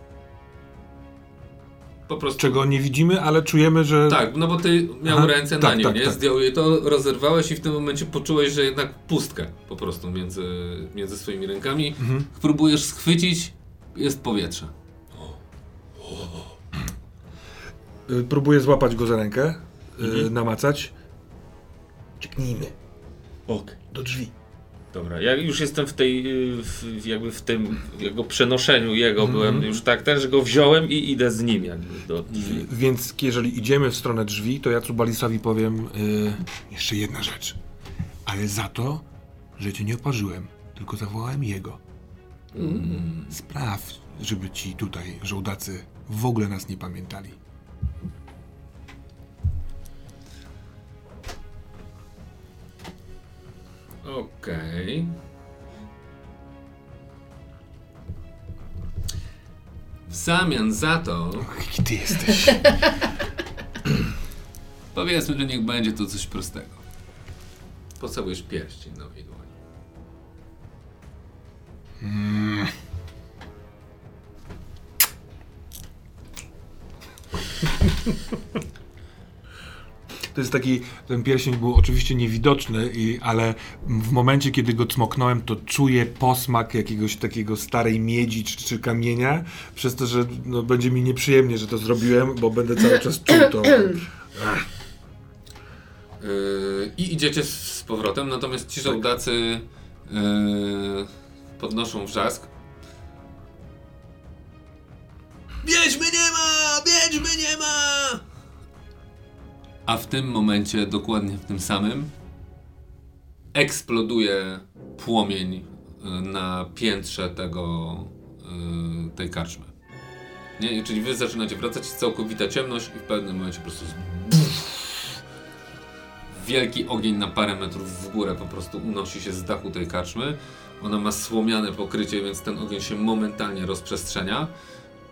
Po prostu. Czego nie widzimy, ale czujemy, że... Tak, no bo ty miał Aha, ręce tak, na nią, tak, nie? tak. Zdjął jej to, rozerwałeś i w tym momencie poczułeś, że jednak pustkę po prostu między, między swoimi rękami. Mhm. Próbujesz schwycić, jest powietrze. Y, Próbuję złapać go za rękę, y, Mhm. namacać. Cieknijmy Ok. do drzwi. Dobra, ja już jestem w tej, y, w, jakby w tym jego przenoszeniu jego, Mhm. byłem już tak ten, że go wziąłem i idę z nim jakby do drzwi. Więc jeżeli idziemy w stronę drzwi, to ja Cubalisowi powiem y, jeszcze jedna rzecz. Ale za to, że cię nie oparzyłem, tylko zawołałem jego. Spraw, żeby ci tutaj żołdacy w ogóle nas nie pamiętali. Okej. W zamian za to, Jaki ty jesteś? powiedzmy, że niech będzie to coś prostego. Pocałujesz pierścień na mojej dłoni. To jest taki, ten pierścień był oczywiście niewidoczny, i, ale w momencie, kiedy go cmoknąłem, to czuję posmak jakiegoś takiego starej miedzi czy, czy kamienia, przez to, że no, będzie mi nieprzyjemnie, że to zrobiłem, bo będę cały czas czuł to. Yy, I idziecie z, z powrotem, natomiast ci żołdacy yy, podnoszą wrzask. Wiedźmy nie ma! Wiedźmy nie ma! A w tym momencie, dokładnie w tym samym, eksploduje płomień yy, na piętrze tego, yy, tej karczmy. Nie? Czyli wy zaczynacie wracać, całkowita ciemność i w pewnym momencie po prostu wielki ogień na parę metrów w górę po prostu unosi się z dachu tej karczmy. Ona ma słomiane pokrycie, więc ten ogień się momentalnie rozprzestrzenia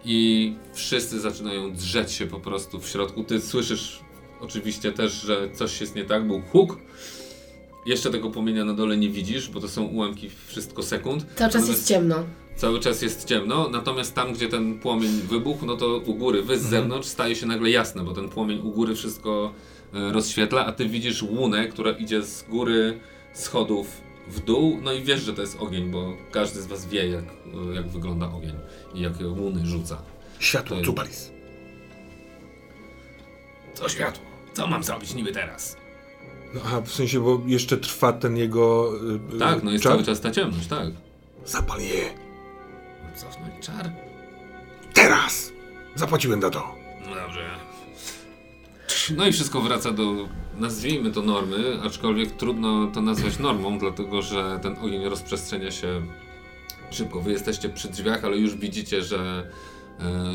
i wszyscy zaczynają drzeć się po prostu w środku. Ty słyszysz oczywiście też, że coś jest nie tak, był huk. Jeszcze tego płomienia na dole nie widzisz, bo to są ułamki wszystko sekund. Cały czas jest Natomiast- ciemno. Cały czas jest ciemno, natomiast tam, gdzie ten płomień wybuchł, no to u góry, wy z zewnątrz staje się nagle jasne, bo ten płomień u góry wszystko e, rozświetla, a ty widzisz łunę, która idzie z góry schodów w dół, no i wiesz, że to jest ogień, bo każdy z was wie, jak, e, jak wygląda ogień i jakie łuny rzuca. światło, To jest-. Co światło? Co mam zrobić niby teraz? No, aha, w sensie, bo jeszcze trwa ten jego. y, y, Tak, no jest czar? cały czas ta ciemność, tak. Zapal je. Cofnąć czar? Teraz! Zapłaciłem za to. No dobrze. No i wszystko wraca do, nazwijmy to normy, aczkolwiek trudno to nazwać normą, dlatego że ten ogień rozprzestrzenia się szybko. Wy jesteście przy drzwiach, ale już widzicie, że,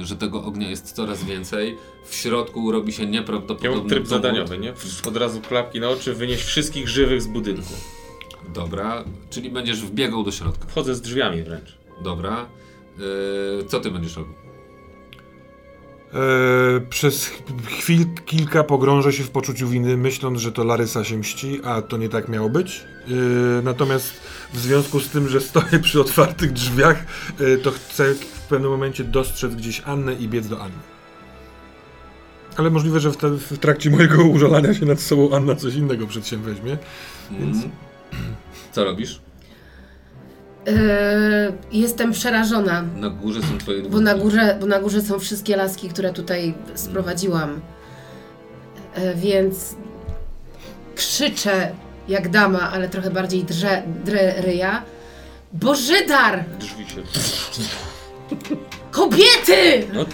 że tego ognia jest coraz więcej. W środku robi się nieprawdopodobny mam tryb powód. zadaniowy, nie? Od razu klapki na oczy, wynieść wszystkich żywych z budynku. Dobra, czyli będziesz wbiegał do środka. Wchodzę z drzwiami wręcz. Dobra. E, co ty będziesz robił? E, przez chwil kilka pogrążę się w poczuciu winy, myśląc, że to Larysa się mści, a to nie tak miało być. E, natomiast w związku z tym, że stoję przy otwartych drzwiach, e, to chcę w pewnym momencie dostrzec gdzieś Annę i biec do Anny. Ale możliwe, że w, te, w trakcie mojego użalania się nad sobą Anna coś innego przedsięweźmie. Więc- Mhm. Co robisz? Yy, jestem przerażona, Na górze są twoje bo na, górze, bo na górze są wszystkie laski, które tutaj sprowadziłam. Yy, więc krzyczę jak dama, ale trochę bardziej drze, drę ryja. Bożydar! Drzwi się. Kobiety! No,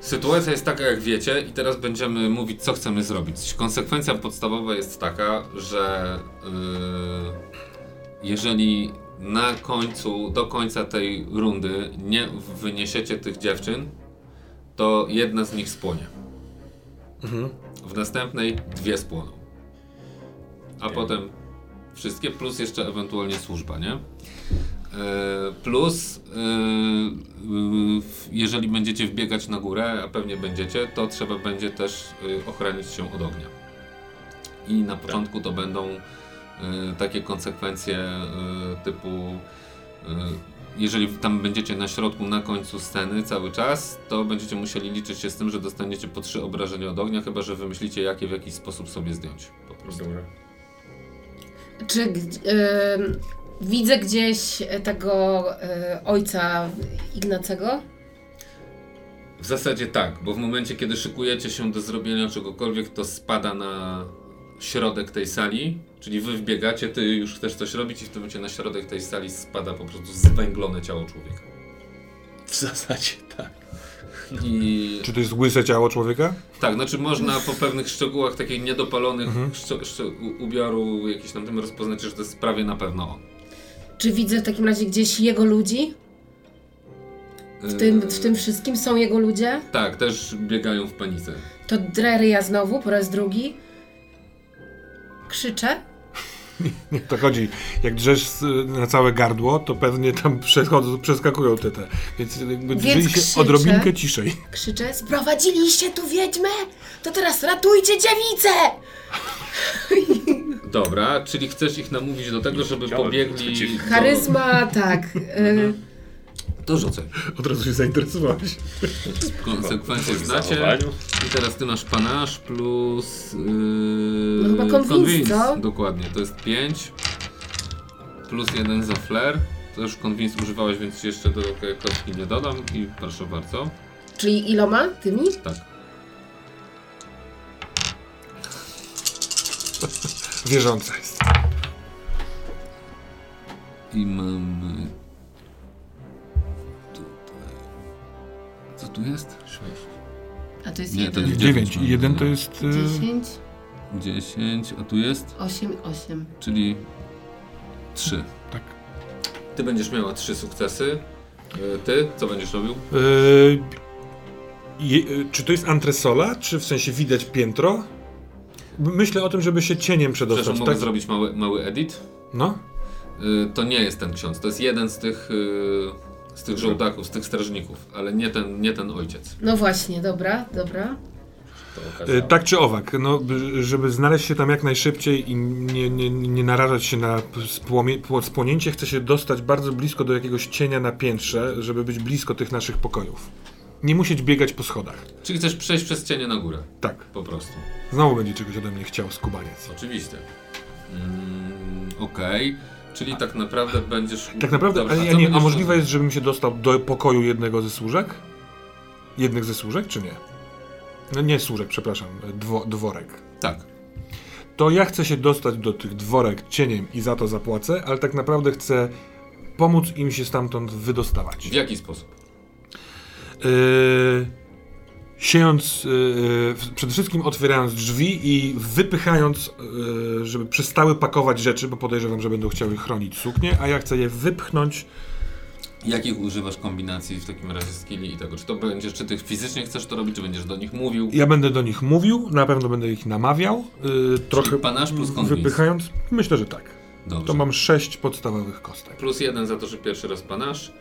Sytuacja jest taka, jak wiecie, i teraz będziemy mówić, co chcemy zrobić. Konsekwencja podstawowa jest taka, że yy, jeżeli na końcu, do końca tej rundy nie wyniesiecie tych dziewczyn, to jedna z nich spłonie. W następnej dwie spłoną. A potem wszystkie, plus jeszcze ewentualnie służba, nie? E, Plus, e, jeżeli będziecie wbiegać na górę, a pewnie będziecie, to trzeba będzie też e, ochronić się od ognia. I na początku to będą takie konsekwencje typu jeżeli tam będziecie na środku, na końcu sceny cały czas, to będziecie musieli liczyć się z tym, że dostaniecie po trzy obrażenia od ognia, chyba że wymyślicie jakie w jakiś sposób sobie zdjąć. Po prostu. Dobra. Czy ym, widzę gdzieś tego y, ojca Ignacego? W zasadzie tak, bo w momencie kiedy szykujecie się do zrobienia czegokolwiek, to spada na środek tej sali, czyli wy wbiegacie, ty już chcesz coś robić i w tym momencie na środek tej sali spada po prostu zwęglone ciało człowieka. W zasadzie tak. I Czy to jest łyse ciało człowieka? tak, znaczy można po pewnych szczegółach takich niedopalonych u- ubioru jakiś tam tym rozpoznać, że to jest prawie na pewno on. Czy widzę w takim razie gdzieś jego ludzi? W tym, w tym wszystkim są jego ludzie? Tak, też biegają w panice. To Dreria znowu po raz drugi? Krzyczę? Nie, to chodzi. Jak drzesz na całe gardło, to pewnie tam przechodzą, przeskakują te te. Więc jakby się odrobinkę ciszej. Krzyczę, sprowadziliście tu wiedźmę? To teraz ratujcie dziewicę! Dobra, czyli chcesz ich namówić do tego, żeby Chciałem pobiegli. przeciw- do- Charyzma, tak. Y, To rzucaj. Od razu się zainteresowałeś. Konsekwencje znacie. zachowaniu. I teraz ty masz panasz plus. Yy, No chyba convince, co? Dokładnie, to jest 5. Plus 1 za flair. To już convince używałeś, więc jeszcze do kostki nie dodam. I proszę bardzo. czyli iloma? Tymi? Tak. Wierząca jest. I mamy. Tutaj. Co tu jest? 6. A to jest Nie, to jeden. nie- Dziewięć. I jeden to jest... y, 10, 10, a tu jest? 8, 8. Czyli 3. Tak. Ty będziesz miała 3 sukcesy. Yy, Ty co będziesz robił? y, je, y, czy to jest antresola? Czy w sensie widać piętro? Myślę o tym, żeby się cieniem Przepraszam, przedostać, mogę tak? zrobić mały, mały edit? No? Y, to nie jest ten ksiądz, to jest jeden z tych, y, z tych żołdaków, z tych strażników, ale nie ten, nie ten ojciec. No właśnie, dobra, dobra. Y. Tak czy owak, no, b- żeby znaleźć się tam jak najszybciej i nie, nie, nie narażać się na spłomie, pło- spłonięcie, chcę się dostać bardzo blisko do jakiegoś cienia na piętrze, żeby być blisko tych naszych pokojów. Nie musieć biegać po schodach. Czyli chcesz przejść przez cienie na górę, Tak. po prostu. Znowu będzie czegoś ode mnie chciał skubaniec. Oczywiście. Mm, Okej, czyli tak naprawdę będziesz... Tak naprawdę, Dobra, a, ja co nie, a będziesz możliwe jest, żebym się dostał do pokoju jednego ze służek? Jednych ze służek, czy nie? No nie służek, przepraszam, dwo, dworek. Tak. To ja chcę się dostać do tych dworek cieniem i za to zapłacę, ale tak naprawdę chcę pomóc im się stamtąd wydostawać. W jaki sposób? Yy, siejąc, yy, przede wszystkim otwierając drzwi i wypychając, yy, żeby przestały pakować rzeczy, bo podejrzewam, że będą chciały chronić suknię, a ja chcę je wypchnąć. Jakich używasz kombinacji w takim razie skilli i tego? Czy to będziesz, czy ty fizycznie chcesz to robić, czy będziesz do nich mówił? Ja będę do nich mówił, na pewno będę ich namawiał, yy, trochę panasz plus convince. wypychając. Myślę, że tak. Dobrze. To mam sześć podstawowych kostek. Plus jeden za to, że pierwszy raz panasz,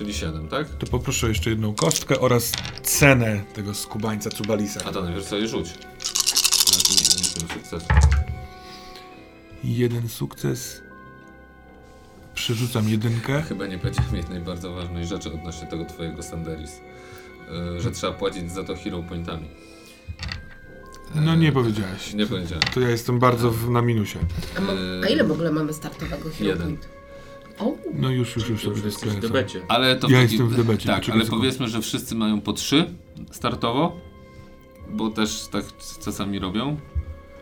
czyli 7, tak? To poproszę jeszcze jedną kostkę oraz cenę tego skubańca Cubalisa. A to najpierw sobie rzuć. Nie, nie ten sukces. Jeden sukces. Przerzucam jedynkę. Chyba nie powiedziałem jednej bardzo ważnej rzeczy odnośnie tego twojego Sanderis. Yy, że trzeba płacić za to hero pointami. No nie powiedziałeś. Nie powiedziałem. To ja jestem bardzo w, na minusie. A, mo- a ile w ogóle mamy startowego Hero Jeden. Point? No już, już, już sobie jesteś w skręcam. debecie. Ale to Ja jestem w debecie, Tak, ale sekundę. powiedzmy, że wszyscy mają po trzy startowo, bo też tak czasami robią.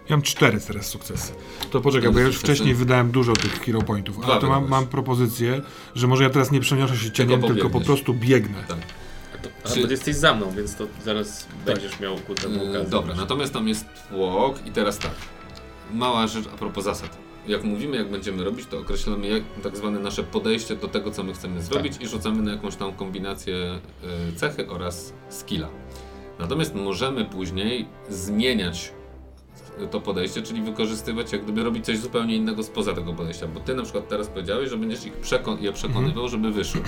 Ja mam cztery teraz sukcesy. To poczekaj, bo ja już sukcesy. wcześniej wydałem dużo tych hero pointów, ale to mam, mam propozycję, że może ja teraz nie przeniosę się cieniem, tylko, po pobiegniesz. prostu biegnę. Tak. A to, Czy- jesteś za mną, więc to zaraz będziesz miał ku temu Yy, okazję. dobra, natomiast tam jest tłok i teraz tak. Mała rzecz a propos zasad. Jak mówimy, jak będziemy robić, to określamy jak, tak zwane nasze podejście do tego, co my chcemy zrobić i rzucamy na jakąś tam kombinację y, cechy oraz skilla. Natomiast możemy później zmieniać to podejście, czyli wykorzystywać, jak gdyby robić coś zupełnie innego spoza tego podejścia, bo ty na przykład teraz powiedziałeś, że będziesz ich przekon je przekonywał, żeby wyszły.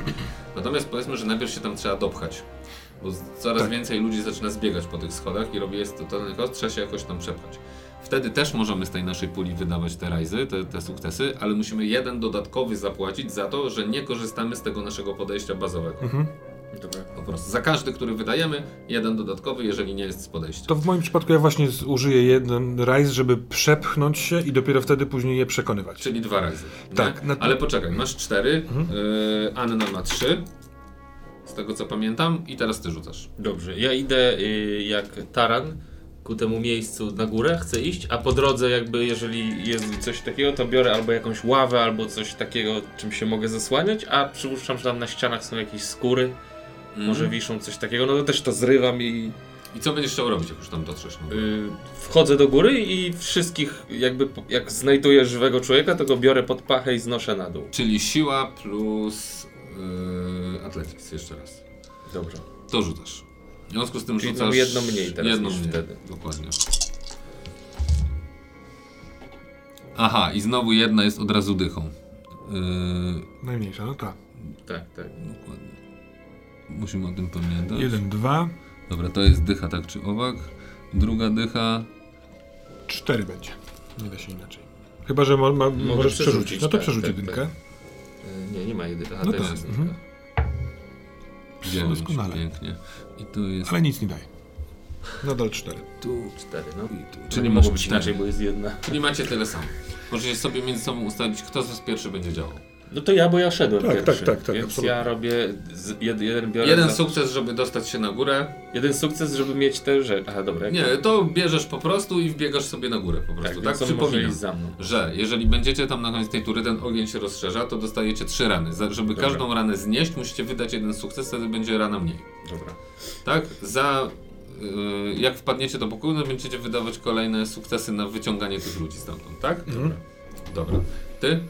Natomiast powiedzmy, że najpierw się tam trzeba dopchać, bo coraz Tak. więcej ludzi zaczyna zbiegać po tych schodach i robi jest totalny chaos, trzeba się jakoś tam przepchać. Wtedy też możemy z tej naszej puli wydawać te rajzy, te, te sukcesy, ale musimy jeden dodatkowy zapłacić za to, że nie korzystamy z tego naszego podejścia bazowego. Mhm. Dobra. Po prostu za każdy, który wydajemy, jeden dodatkowy, jeżeli nie jest z podejścia. To w moim przypadku ja właśnie użyję jeden rajz, żeby przepchnąć się i dopiero wtedy później je przekonywać. Czyli dwa razy. Tak, na- Ale poczekaj, masz cztery, Mhm. yy, Anna ma trzy, z tego co pamiętam, i teraz ty rzucasz. Dobrze, ja idę y, jak taran ku temu miejscu na górę, chcę iść, a po drodze jakby jeżeli jest coś takiego, to biorę albo jakąś ławę, albo coś takiego, czym się mogę zasłaniać, a przypuszczam, że tam na ścianach są jakieś skóry, może Mhm. wiszą coś takiego, no to też to zrywam i I co będziesz chciał robić, jak już tam dotrzesz? No? y, wchodzę do góry i wszystkich jakby, jak znajduję żywego człowieka, to go biorę pod pachę i znoszę na dół. Czyli siła plus yy, jeszcze raz. Dobrze. To rzucasz. W związku z tym Czyli rzucasz... jedno mniej teraz jedno niż mniej. wtedy. Dokładnie. Aha, i znowu jedna jest od razu dychą. Yy, Najmniejsza, no tak. Tak, tak. dokładnie. Musimy o tym pamiętać. Jeden, dwa, Dobra, to jest dycha tak czy owak. Druga dycha. cztery będzie. Nie da się inaczej. Chyba, że mo, ma, możesz przerzucić. przerzucić, No to tak, przerzuć tak, jedynkę. Y, Nie, nie ma jedynki. Aha, No to tak, jest mhm. jedynka. Dziewięć, doskonale. Pięknie. I tu jest. Ale nic nie daje. Nadal cztery. Tu. Cztery, no. I tu. Czyli Czyli nie masz mogło być inaczej, bo jest jedna. Czyli macie tyle samo. Możecie sobie między sobą ustalić, kto z was pierwszy będzie działał. No to ja, bo ja szedłem Tak, pierwszy. tak, tak, tak, Więc absolutnie. ja robię z, jed, jeden biorę Jeden za, sukces, żeby dostać się na górę. jeden sukces, żeby mieć te rzeczy. Aha, dobra. jak Nie, to bierzesz po prostu i wbiegasz sobie na górę po tak, prostu. Tak, może przypominam. iść za mną. Że jeżeli będziecie tam na koniec tej tury, ten ogień się rozszerza, to dostajecie trzy rany. Za, żeby Dobra. każdą ranę znieść, musicie wydać jeden sukces, wtedy będzie rana mniej. Dobra. Tak? Za. Yy, jak wpadniecie do pokoju, no będziecie wydawać kolejne sukcesy na wyciąganie tych ludzi stamtąd, tak? Mhm. Dobra. Ty?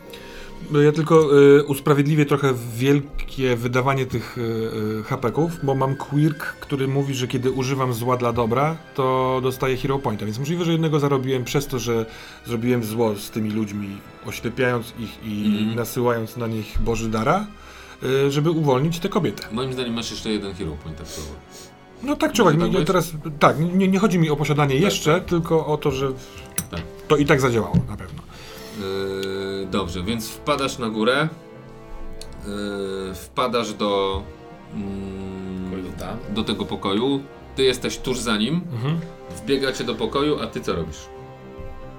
No Ja tylko y, usprawiedliwię trochę wielkie wydawanie tych y, y, hapeków, bo mam quirk, który mówi, że kiedy używam zła dla dobra, to dostaję hero pointa, więc możliwe, że jednego zarobiłem przez to, że zrobiłem zło z tymi ludźmi, oślepiając ich i Mhm. nasyłając na nich Boży dara, y, żeby uwolnić tę kobietę. Moim zdaniem masz jeszcze jeden hero point tak słowo. No tak czy Może tak teraz tak, nie, nie chodzi mi o posiadanie jeszcze, tylko o to, że Tak. to i tak zadziałało na pewno. Yy, dobrze, więc wpadasz na górę. Yy, wpadasz do. mm, do tego pokoju. Ty jesteś tuż za nim. Mhm. Wbiegacie do pokoju, a ty co robisz?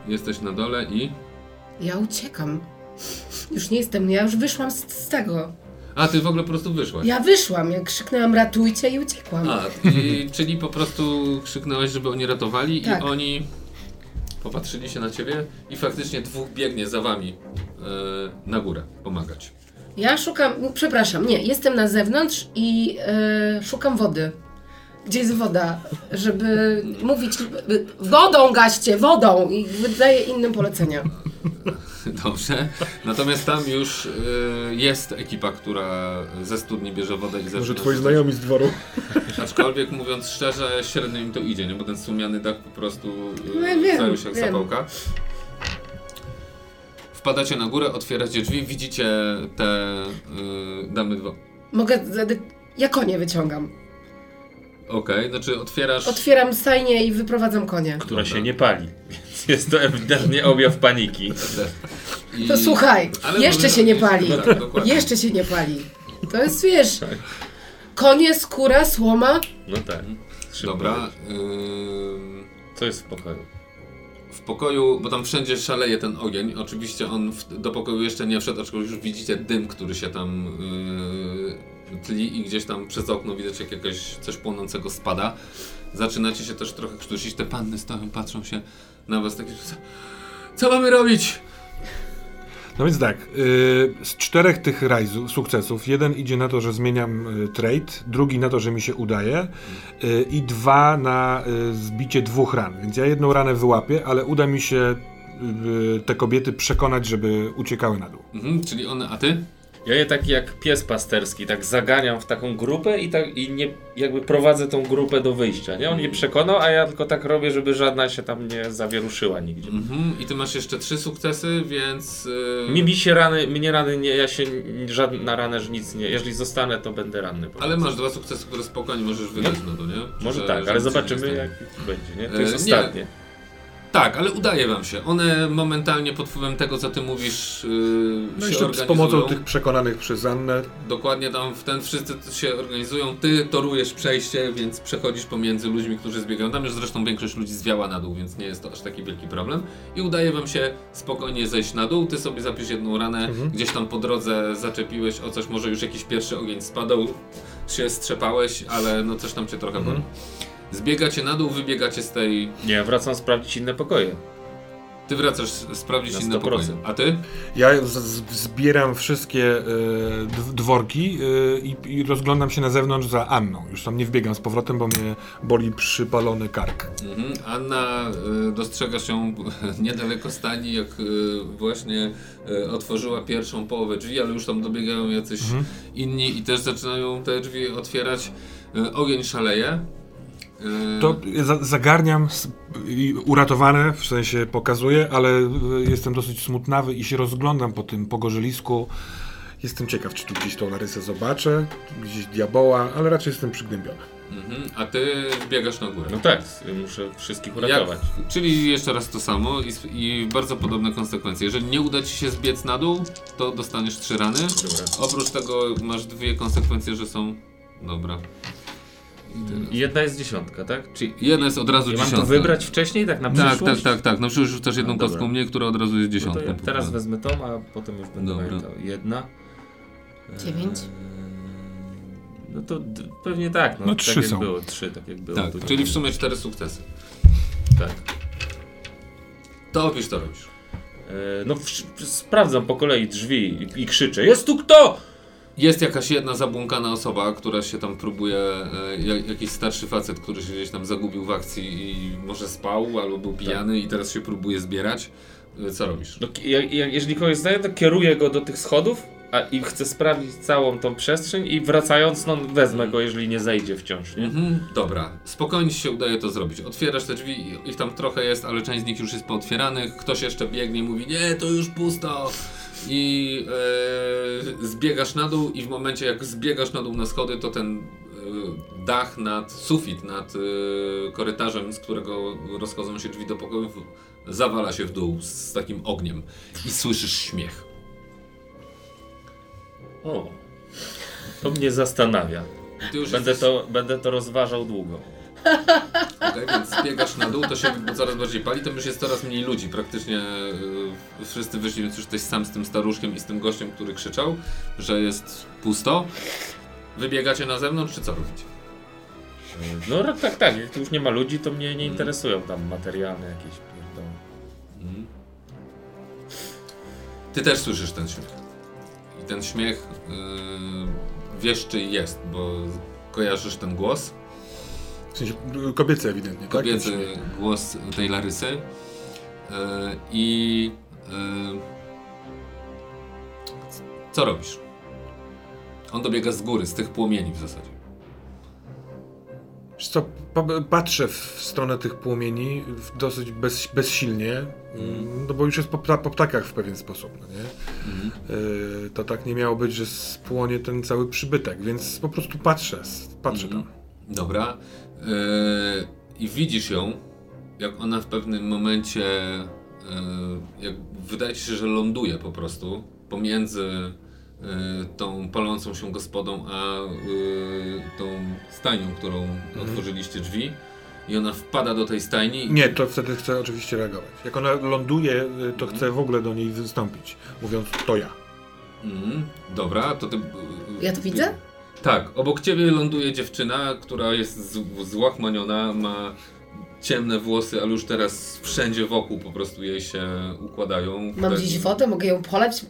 Jesteś na dole i. Ja uciekam. Już nie jestem, ja już wyszłam z, z tego. A ty w ogóle po prostu wyszłaś. Ja wyszłam, jak krzyknęłam ratujcie i uciekłam. A, i, czyli po prostu krzyknęłaś, żeby oni ratowali Tak. i oni popatrzyli się na ciebie i faktycznie dwóch biegnie za wami yy, na górę pomagać. Ja szukam, przepraszam, nie, jestem na zewnątrz i e, szukam wody. Gdzie jest woda? Żeby mówić, wodą gaście, wodą! I wydaję innym polecenia. Dobrze. Natomiast tam już y, jest ekipa, która ze studni bierze wodę i zaczyna... Może twoi znajomi z dworu? Aczkolwiek mówiąc szczerze, średnio im to idzie, nie? Bo ten sumiany dach po prostu No y, wiem, zajął się jak wiem. zapałka. Wpadacie na górę, otwieracie drzwi, widzicie te y, damy dwa... Mogę, ja konie wyciągam. Okej, znaczy otwierasz... Otwieram stajnię i wyprowadzam konie. Która Dobra. się nie pali. Więc jest to ewidentnie objaw paniki. I- To słuchaj, Ale jeszcze może- się nie pali. Tak. Jeszcze się nie pali. To jest, wiesz, konie, skóra, słoma. No tak. Szybko Dobra. ym, Co jest w pokoju? w pokoju, bo tam wszędzie szaleje ten ogień. Oczywiście on w, do pokoju jeszcze nie wszedł, aczkolwiek już widzicie dym, który się tam yy, tli i gdzieś tam przez okno widać jak jakoś coś płonącego spada. Zaczynacie się też trochę krztusić. Te panny stoją, patrzą się na was takie, co, mamy robić? No więc tak, y, z czterech tych rajzów, sukcesów, jeden idzie na to, że zmieniam y, trade, drugi na to, że mi się udaje y, i dwa na y, zbicie dwóch ran. Więc ja jedną ranę wyłapię, ale uda mi się y, te kobiety przekonać, żeby uciekały na dół. Mhm, czyli one, a ty? Ja je tak jak pies pasterski, tak zaganiam w taką grupę i tak i nie jakby prowadzę tą grupę do wyjścia, nie? On je przekonał, a ja tylko tak robię, żeby żadna się tam nie zawieruszyła nigdzie. Mhm. I ty masz jeszcze trzy sukcesy, więc... Yy... Mi, mi się rany, mnie rany nie, ja się żadna ranę, że nic nie. Jeżeli zostanę, to będę ranny. Ale masz dwa sukcesy, które spokojnie możesz wydać na to, nie? Może Że- tak, ale zobaczymy jak będzie, nie? To E, jest nie. Tak, ale udaje wam się. One momentalnie pod wpływem tego, co ty mówisz, yy, No się jeszcze z organizują. pomocą tych przekonanych przez Annę. Dokładnie tam w ten wszyscy się organizują. Ty torujesz przejście, więc przechodzisz pomiędzy ludźmi, którzy zbiegają. Tam już zresztą większość ludzi zwiała na dół, więc nie jest to aż taki wielki problem. I udaje wam się spokojnie zejść na dół. Ty sobie zapisz jedną ranę, gdzieś tam po drodze zaczepiłeś o coś, może już jakiś pierwszy ogień spadał, się strzepałeś, ale no coś tam cię trochę boli. Zbiegacie na dół, wybiegacie z tej... Nie, wracam sprawdzić inne pokoje. Ty wracasz sprawdzić Na inne 100%. pokoje. A ty? Ja z, z, zbieram wszystkie d- dworki e, i, i rozglądam się na zewnątrz za Anną. Już tam nie wbiegam z powrotem, bo mnie boli przypalony kark. Mhm. Anna, y, dostrzegasz ją niedaleko stani, jak y, właśnie y, otworzyła pierwszą połowę drzwi, ale już tam dobiegają jacyś inni i też zaczynają te drzwi otwierać. Y, ogień szaleje. Y, To za, zagarniam uratowany, w sensie pokazuję, ale e, jestem dosyć smutnawy i się rozglądam po tym pogorzelisku. Jestem ciekaw, czy tu gdzieś tą Larysę zobaczę, gdzieś diaboła, ale raczej jestem przygnębiony. mhm. A ty biegasz na górę. No tak, muszę wszystkich uratować. Jak, czyli jeszcze raz to samo i, i bardzo podobne konsekwencje. Jeżeli nie uda ci się zbiec na dół, to dostaniesz trzy rany. Dobra. Oprócz tego masz dwie konsekwencje, że są... Dobra. Jedna jest dziesiątka, tak? Czy Jedna jest od razu ja mam to dziesiątka. wybrać wcześniej, tak na Tak, tak, przyszłość? tak, tak. No przecież rzucasz jedną No kostką mniej, która od razu jest No dziesiątką. to ja teraz wezmę tą, a potem już będę Dobra. pamiętał. Jedna. Dziewięć. Eee, No to d- pewnie tak, no, No tak trzy jak są. było, trzy, tak jak było. Tak, czyli w sumie cztery sukcesy. Tak. To opisz, to robisz. Eee, no w, sprawdzam po kolei drzwi i, i krzyczę, jest tu kto? Jest jakaś jedna zabłąkana osoba, która się tam próbuje, e, jak- jakiś starszy facet, który się gdzieś tam zagubił w akcji i może spał albo był pijany i teraz się próbuje zbierać. E, Co robisz? No, ki- jeżeli kogoś znaję, to kieruję go do tych schodów a, i chcę sprawdzić całą tą przestrzeń i wracając, no wezmę go, jeżeli nie zejdzie wciąż, nie? Mhm, dobra, spokojnie ci się udaje to zrobić. Otwierasz te drzwi, ich tam trochę jest, ale część z nich już jest pootwieranych. Ktoś jeszcze biegnie i mówi, nie, to już pusto. I e, zbiegasz na dół i w momencie jak zbiegasz na dół na schody, to ten e, dach nad, sufit nad e, korytarzem, z którego rozchodzą się drzwi do pokojów, zawala się w dół z takim ogniem. I słyszysz śmiech. O, to mnie zastanawia. Będę jesteś- to, będę to rozważał długo. Okej, więc zbiegasz na dół, to się coraz bardziej pali, tam już jest coraz mniej ludzi. Praktycznie yy, wszyscy wyszli, więc już jesteś sam z tym staruszkiem i z tym gościem, który krzyczał, że jest pusto. Wybiegacie na zewnątrz, czy co robicie? No tak, tak, tak. Jak tu już nie ma ludzi, to mnie nie interesują tam materialne jakieś pierdoły. Mhm. Ty też słyszysz ten śmiech. I ten śmiech yy, wiesz, czy jest, bo kojarzysz ten głos. W sensie y, kobiecy ewidentnie, tak? kobiecy głos tej Larysy. E, I e, co robisz? On dobiega z góry, z tych płomieni w zasadzie. Wiesz co, pa- patrzę w stronę tych płomieni dosyć bez, bezsilnie, mm, no bo już jest po, po ptakach w pewien sposób, no nie? Y, to tak nie miało być, że spłonie ten cały przybytek, więc po prostu patrzę, patrzę Mhm. tam. Dobra. E, I widzisz ją, jak ona w pewnym momencie, e, jak wydaje ci się, że ląduje po prostu pomiędzy e, tą palącą się gospodą, a tą stajnią, którą otworzyliście drzwi. I ona wpada do tej stajni. Nie, to wtedy chcę oczywiście reagować. Jak ona ląduje, to chcę w ogóle do niej wystąpić, mówiąc to ja. Mhm, dobra, to ty. Ja to widzę? Tak, obok ciebie ląduje dziewczyna, która jest z- złachmaniona, ma ciemne włosy, ale już teraz wszędzie wokół po prostu jej się układają. Mam Tak, gdzieś wodę, mogę ją polać?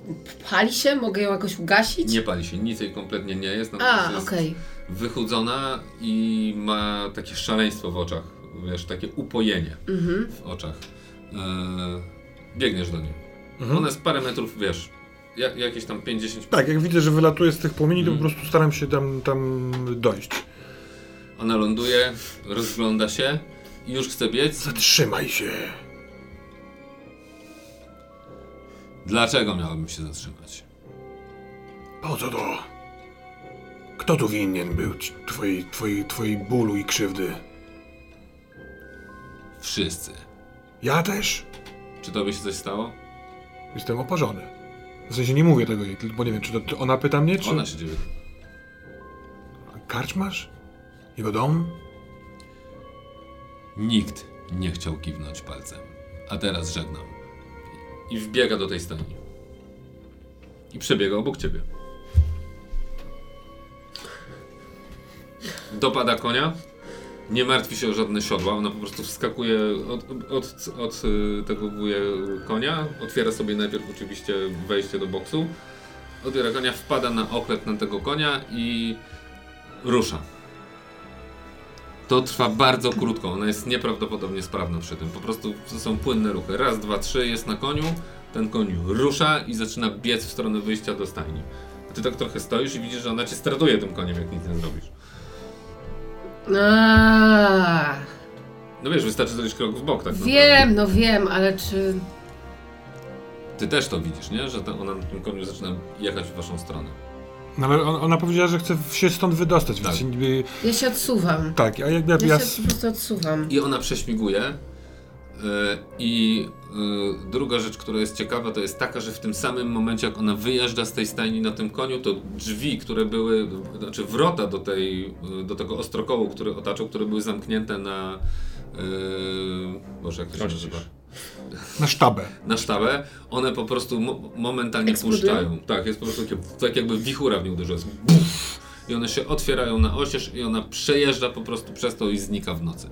Pali się? Mogę ją jakoś ugasić? Nie pali się, nic jej kompletnie nie jest. A, jest okej. wychudzona i ma takie szaleństwo w oczach, wiesz, takie upojenie Mhm. w oczach. Eee, biegniesz do niej. Mhm. Ona jest parę metrów, wiesz, jak, jakieś tam 50 Tak, jak widzę, że wylatuje z tych płomieni, to po Mm. prostu staram się tam, tam dojść. Ona ląduje, rozgląda się i już chce biec. Zatrzymaj się. Dlaczego miałabym się zatrzymać? Po co to? Kto tu winien był twojej, twojej, twojej bólu i krzywdy? Wszyscy. Ja też? Czy tobie się coś stało? Jestem oparzony. W sensie nie mówię tego jej, bo nie wiem, czy to, ona pyta mnie, czy... Ona się dzieje. Karczmasz? Jego dom? Nikt nie chciał kiwnąć palcem. A teraz żegnam. I wbiega do tej stajni. I przebiega obok ciebie. Dopada konia. Nie martwi się o żadne siodła. Ona po prostu wskakuje od, od, od y, tego wuje konia. Otwiera sobie najpierw oczywiście wejście do boksu. Otwiera konia, wpada na oklep na tego konia i rusza. To trwa bardzo krótko, ona jest nieprawdopodobnie sprawna przy tym. Po prostu to są płynne ruchy. Raz, dwa, trzy, jest na koniu, ten koń rusza i zaczyna biec w stronę wyjścia do stajni. A ty tak trochę stoisz i widzisz, że ona cię straduje tym koniem, jak nic nie zrobisz. Aaaa, No wiesz, wystarczy zrobić krok w bok, tak wiem, no wiem, ale czy... Ty też to widzisz, nie? Że ta, ona na tym koniu zaczyna jechać w waszą stronę. No ale on, ona powiedziała, że chce się stąd wydostać, Tak. więc niby... Ja się odsuwam. Tak, a jak ja, Ja ja, się po prostu odsuwam. I ona prześmiguje. Yy, I yy, druga rzecz, która jest ciekawa, to jest taka, że w tym samym momencie, jak ona wyjeżdża z tej stajni na tym koniu, to drzwi, które były, znaczy wrota do, tej, yy, do tego ostrokołu, który otaczał, które były zamknięte na. Yy, Boże, jak to się Oścież. nazywa? na sztabę. Na sztabę, one po prostu mo momentalnie Eksplodują? puszczają. Tak, jest po prostu takie, tak jakby wichura w nią uderzyła. I one się otwierają na oścież i ona przejeżdża po prostu przez to i znika w nocy.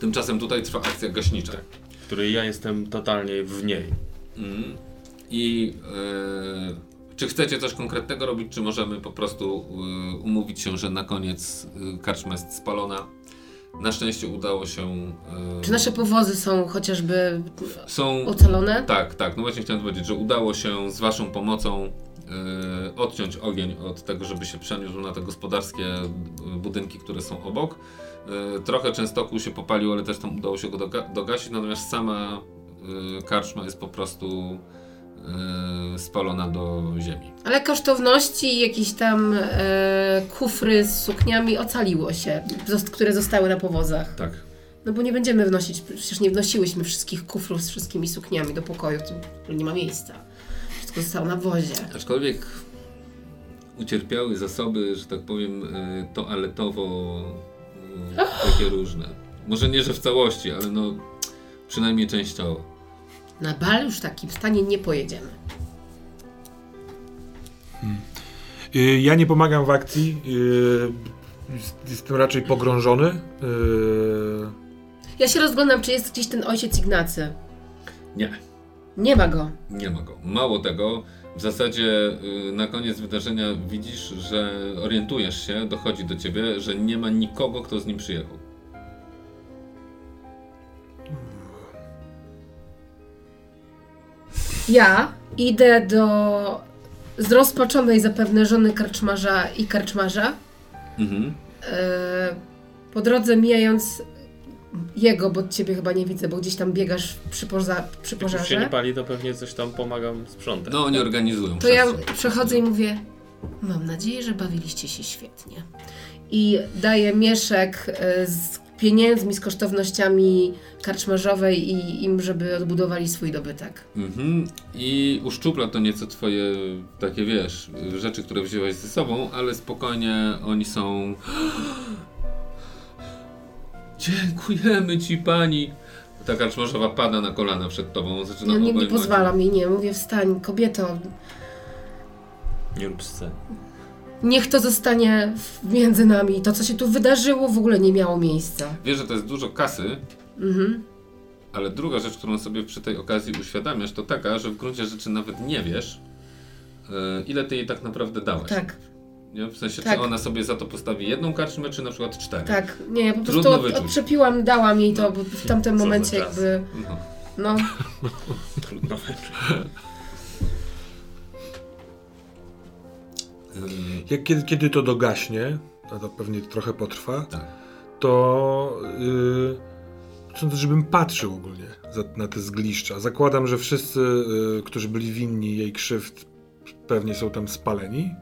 Tymczasem tutaj trwa akcja gaśnicza. w której ja jestem totalnie w niej. Mm. I e, czy chcecie coś konkretnego robić, czy możemy po prostu e, umówić się, że na koniec e, karczma jest spalona? Na szczęście udało się. Czy nasze powozy są chociażby są ocalone? Tak, tak. No właśnie chciałem powiedzieć, że udało się z Waszą pomocą odciąć ogień od tego, żeby się przeniósł na te gospodarskie budynki, które są obok. E, trochę częstoku się popalił, ale też tam udało się go doga- dogasić, natomiast sama e, karczma jest po prostu e, spalona do ziemi. Ale kosztowności jakieś tam e, kufry z sukniami ocaliło się, które zostały na powozach. Tak. No bo nie będziemy wnosić, przecież nie wnosiłyśmy wszystkich kufrów z wszystkimi sukniami do pokoju, to nie ma miejsca. Wszystko zostało na wozie. Aczkolwiek ucierpiały zasoby, że tak powiem, toaletowo e, takie różne. Może nie, że w całości, ale no przynajmniej częściowo. Na bal już w takim stanie nie pojedziemy. Y, Ja nie pomagam w akcji. y, jest- Jestem raczej pogrążony. y, Ja się rozglądam, czy jest gdzieś ten ojciec Ignacy. Nie. Nie ma go. Nie ma go. Mało tego, w zasadzie y, na koniec wydarzenia widzisz, że orientujesz się, dochodzi do ciebie, że nie ma nikogo, kto z nim przyjechał. Ja idę do zrozpaczonej zapewne żony karczmarza i karczmarza. Mhm. E, po drodze mijając jego, bo ciebie chyba nie widzę, bo gdzieś tam biegasz przy, poza, przy Jak już się nie pożarze. pali, to pewnie coś tam pomagam sprzątać. No, oni organizują To ja przechodzę i mówię, mam nadzieję, że bawiliście się świetnie. I daję mieszek e, z pieniędzmi, z kosztownościami karczmarzowej i im, żeby odbudowali swój dobytek. Mhm. I uszczupla to nieco twoje, takie wiesz, rzeczy, które wziąłeś ze sobą, ale spokojnie oni są... Dziękujemy ci, pani. Ta karczmarzowa pada na kolana przed tobą, zaczyna Ja nie, nie pozwalam jej, nie. Mówię, wstań, kobieto, Nie rób scen. niech to zostanie między nami. To, co się tu wydarzyło, w ogóle nie miało miejsca. Wiesz, że to jest dużo kasy, Mhm. Ale druga rzecz, którą sobie przy tej okazji uświadamiasz, to taka, że w gruncie rzeczy nawet nie wiesz, e, ile ty jej tak naprawdę dałeś. Tak. Nie? W sensie, Tak. czy ona sobie za to postawi jedną karczmę, czy na przykład cztery. Tak, nie, ja po Trudno prostu od, dałam jej to, bo w tamtym momencie czas. jakby, No. no, Trudno wyczuć. Jak, kiedy, kiedy to dogaśnie, a to pewnie trochę potrwa, tak. to yy, sądzę, żebym patrzył ogólnie za, na te zgliszcza. Zakładam, że wszyscy, yy, którzy byli winni jej krzywd, pewnie są tam spaleni.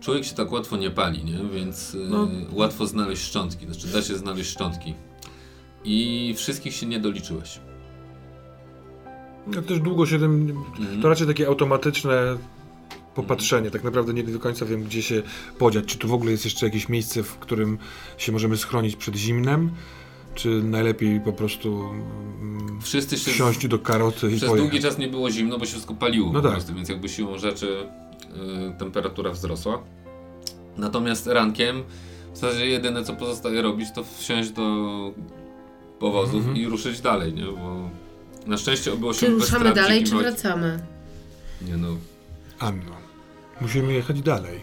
Człowiek się tak łatwo nie pali, nie? Więc y, No. łatwo znaleźć szczątki. Znaczy, da się znaleźć szczątki. I wszystkich się nie doliczyłeś. Ja też długo się tym. Mhm. To raczej takie automatyczne popatrzenie. Tak naprawdę nie do końca wiem, gdzie się podziać. Czy tu w ogóle jest jeszcze jakieś miejsce, w którym się możemy schronić przed zimnem? Czy najlepiej po prostu mm, Wszyscy się. wsiąść do karoty i Przez pojechać? długi czas nie było zimno, bo się wszystko paliło No po tak. prostu, więc jakby siłą rzeczy temperatura wzrosła. Natomiast rankiem w zasadzie jedyne co pozostaje robić to wsiąść do powozów Mhm. i ruszyć dalej, nie? Bo na szczęście obyło się czy bez ruszamy dalej, czy wracamy? Nie no, Anno, musimy jechać dalej.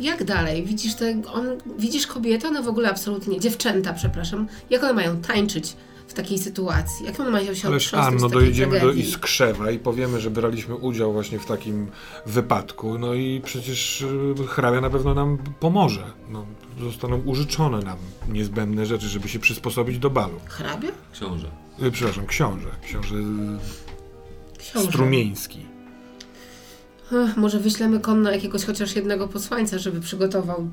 Jak dalej? Widzisz, te, on, widzisz kobietę? One w ogóle absolutnie, dziewczęta, przepraszam. Jak one mają tańczyć w takiej sytuacji? Jak one mają się Ależ Anno, takiej dojedziemy do tragedii? Iskrzewa i powiemy, że braliśmy udział właśnie w takim wypadku. No i przecież y, hrabia na pewno nam pomoże. No, zostaną użyczone nam niezbędne rzeczy, żeby się przysposobić do balu. Hrabia? książę. Y, przepraszam, książę. Książę Książę. Strumieński. Ech, może wyślemy konno jakiegoś chociaż jednego posłańca, żeby przygotował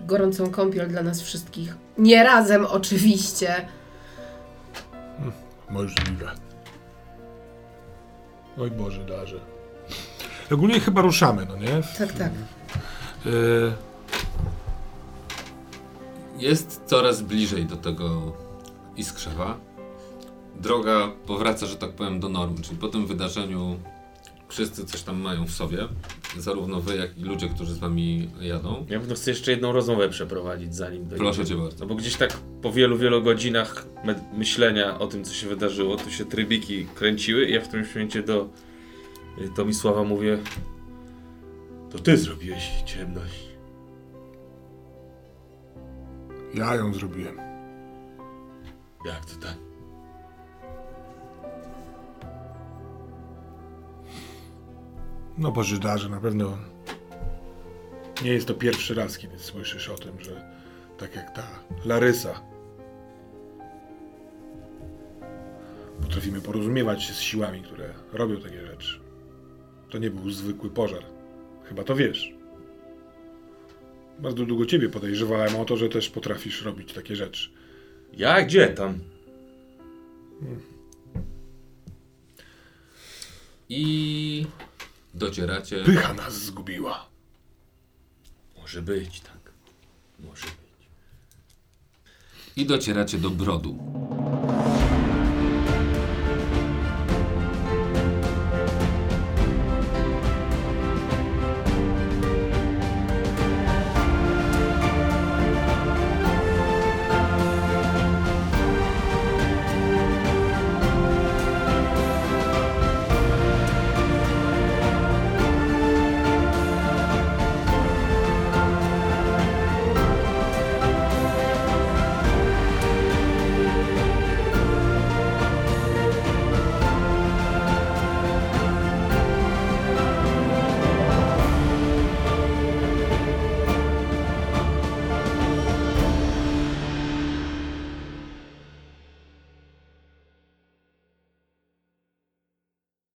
gorącą kąpiel dla nas wszystkich. Nie razem oczywiście. Możliwe. Oj Boże, darze. Ogólnie chyba ruszamy, no nie? Tak, tak. y, Jest coraz bliżej do tego Iskrzewa. Droga powraca, że tak powiem, do normy, czyli po tym wydarzeniu wszyscy coś tam mają w sobie, zarówno wy, jak i ludzie, którzy z wami jadą. Ja bym chcę jeszcze jedną rozmowę przeprowadzić zanim dojdziemy. Proszę cię bardzo. No bo gdzieś tak po wielu, wielu godzinach myślenia o tym, co się wydarzyło, tu się trybiki kręciły i ja w tym momencie do y, Tomisława mówię to ty zrobiłeś ciemność. ja ją zrobiłem. Jak to tak? No Boże, darze, na pewno nie jest to pierwszy raz, kiedy słyszysz o tym, że tak jak ta Larysa potrafimy porozumiewać się z siłami, które robią takie rzeczy. To nie był zwykły pożar. Chyba to wiesz. Bardzo długo ciebie podejrzewałem o to, że też potrafisz robić takie rzeczy. Ja gdzie tam? I docieracie. Pycha nas zgubiła. Może być tak. Może być. I docieracie do brodu.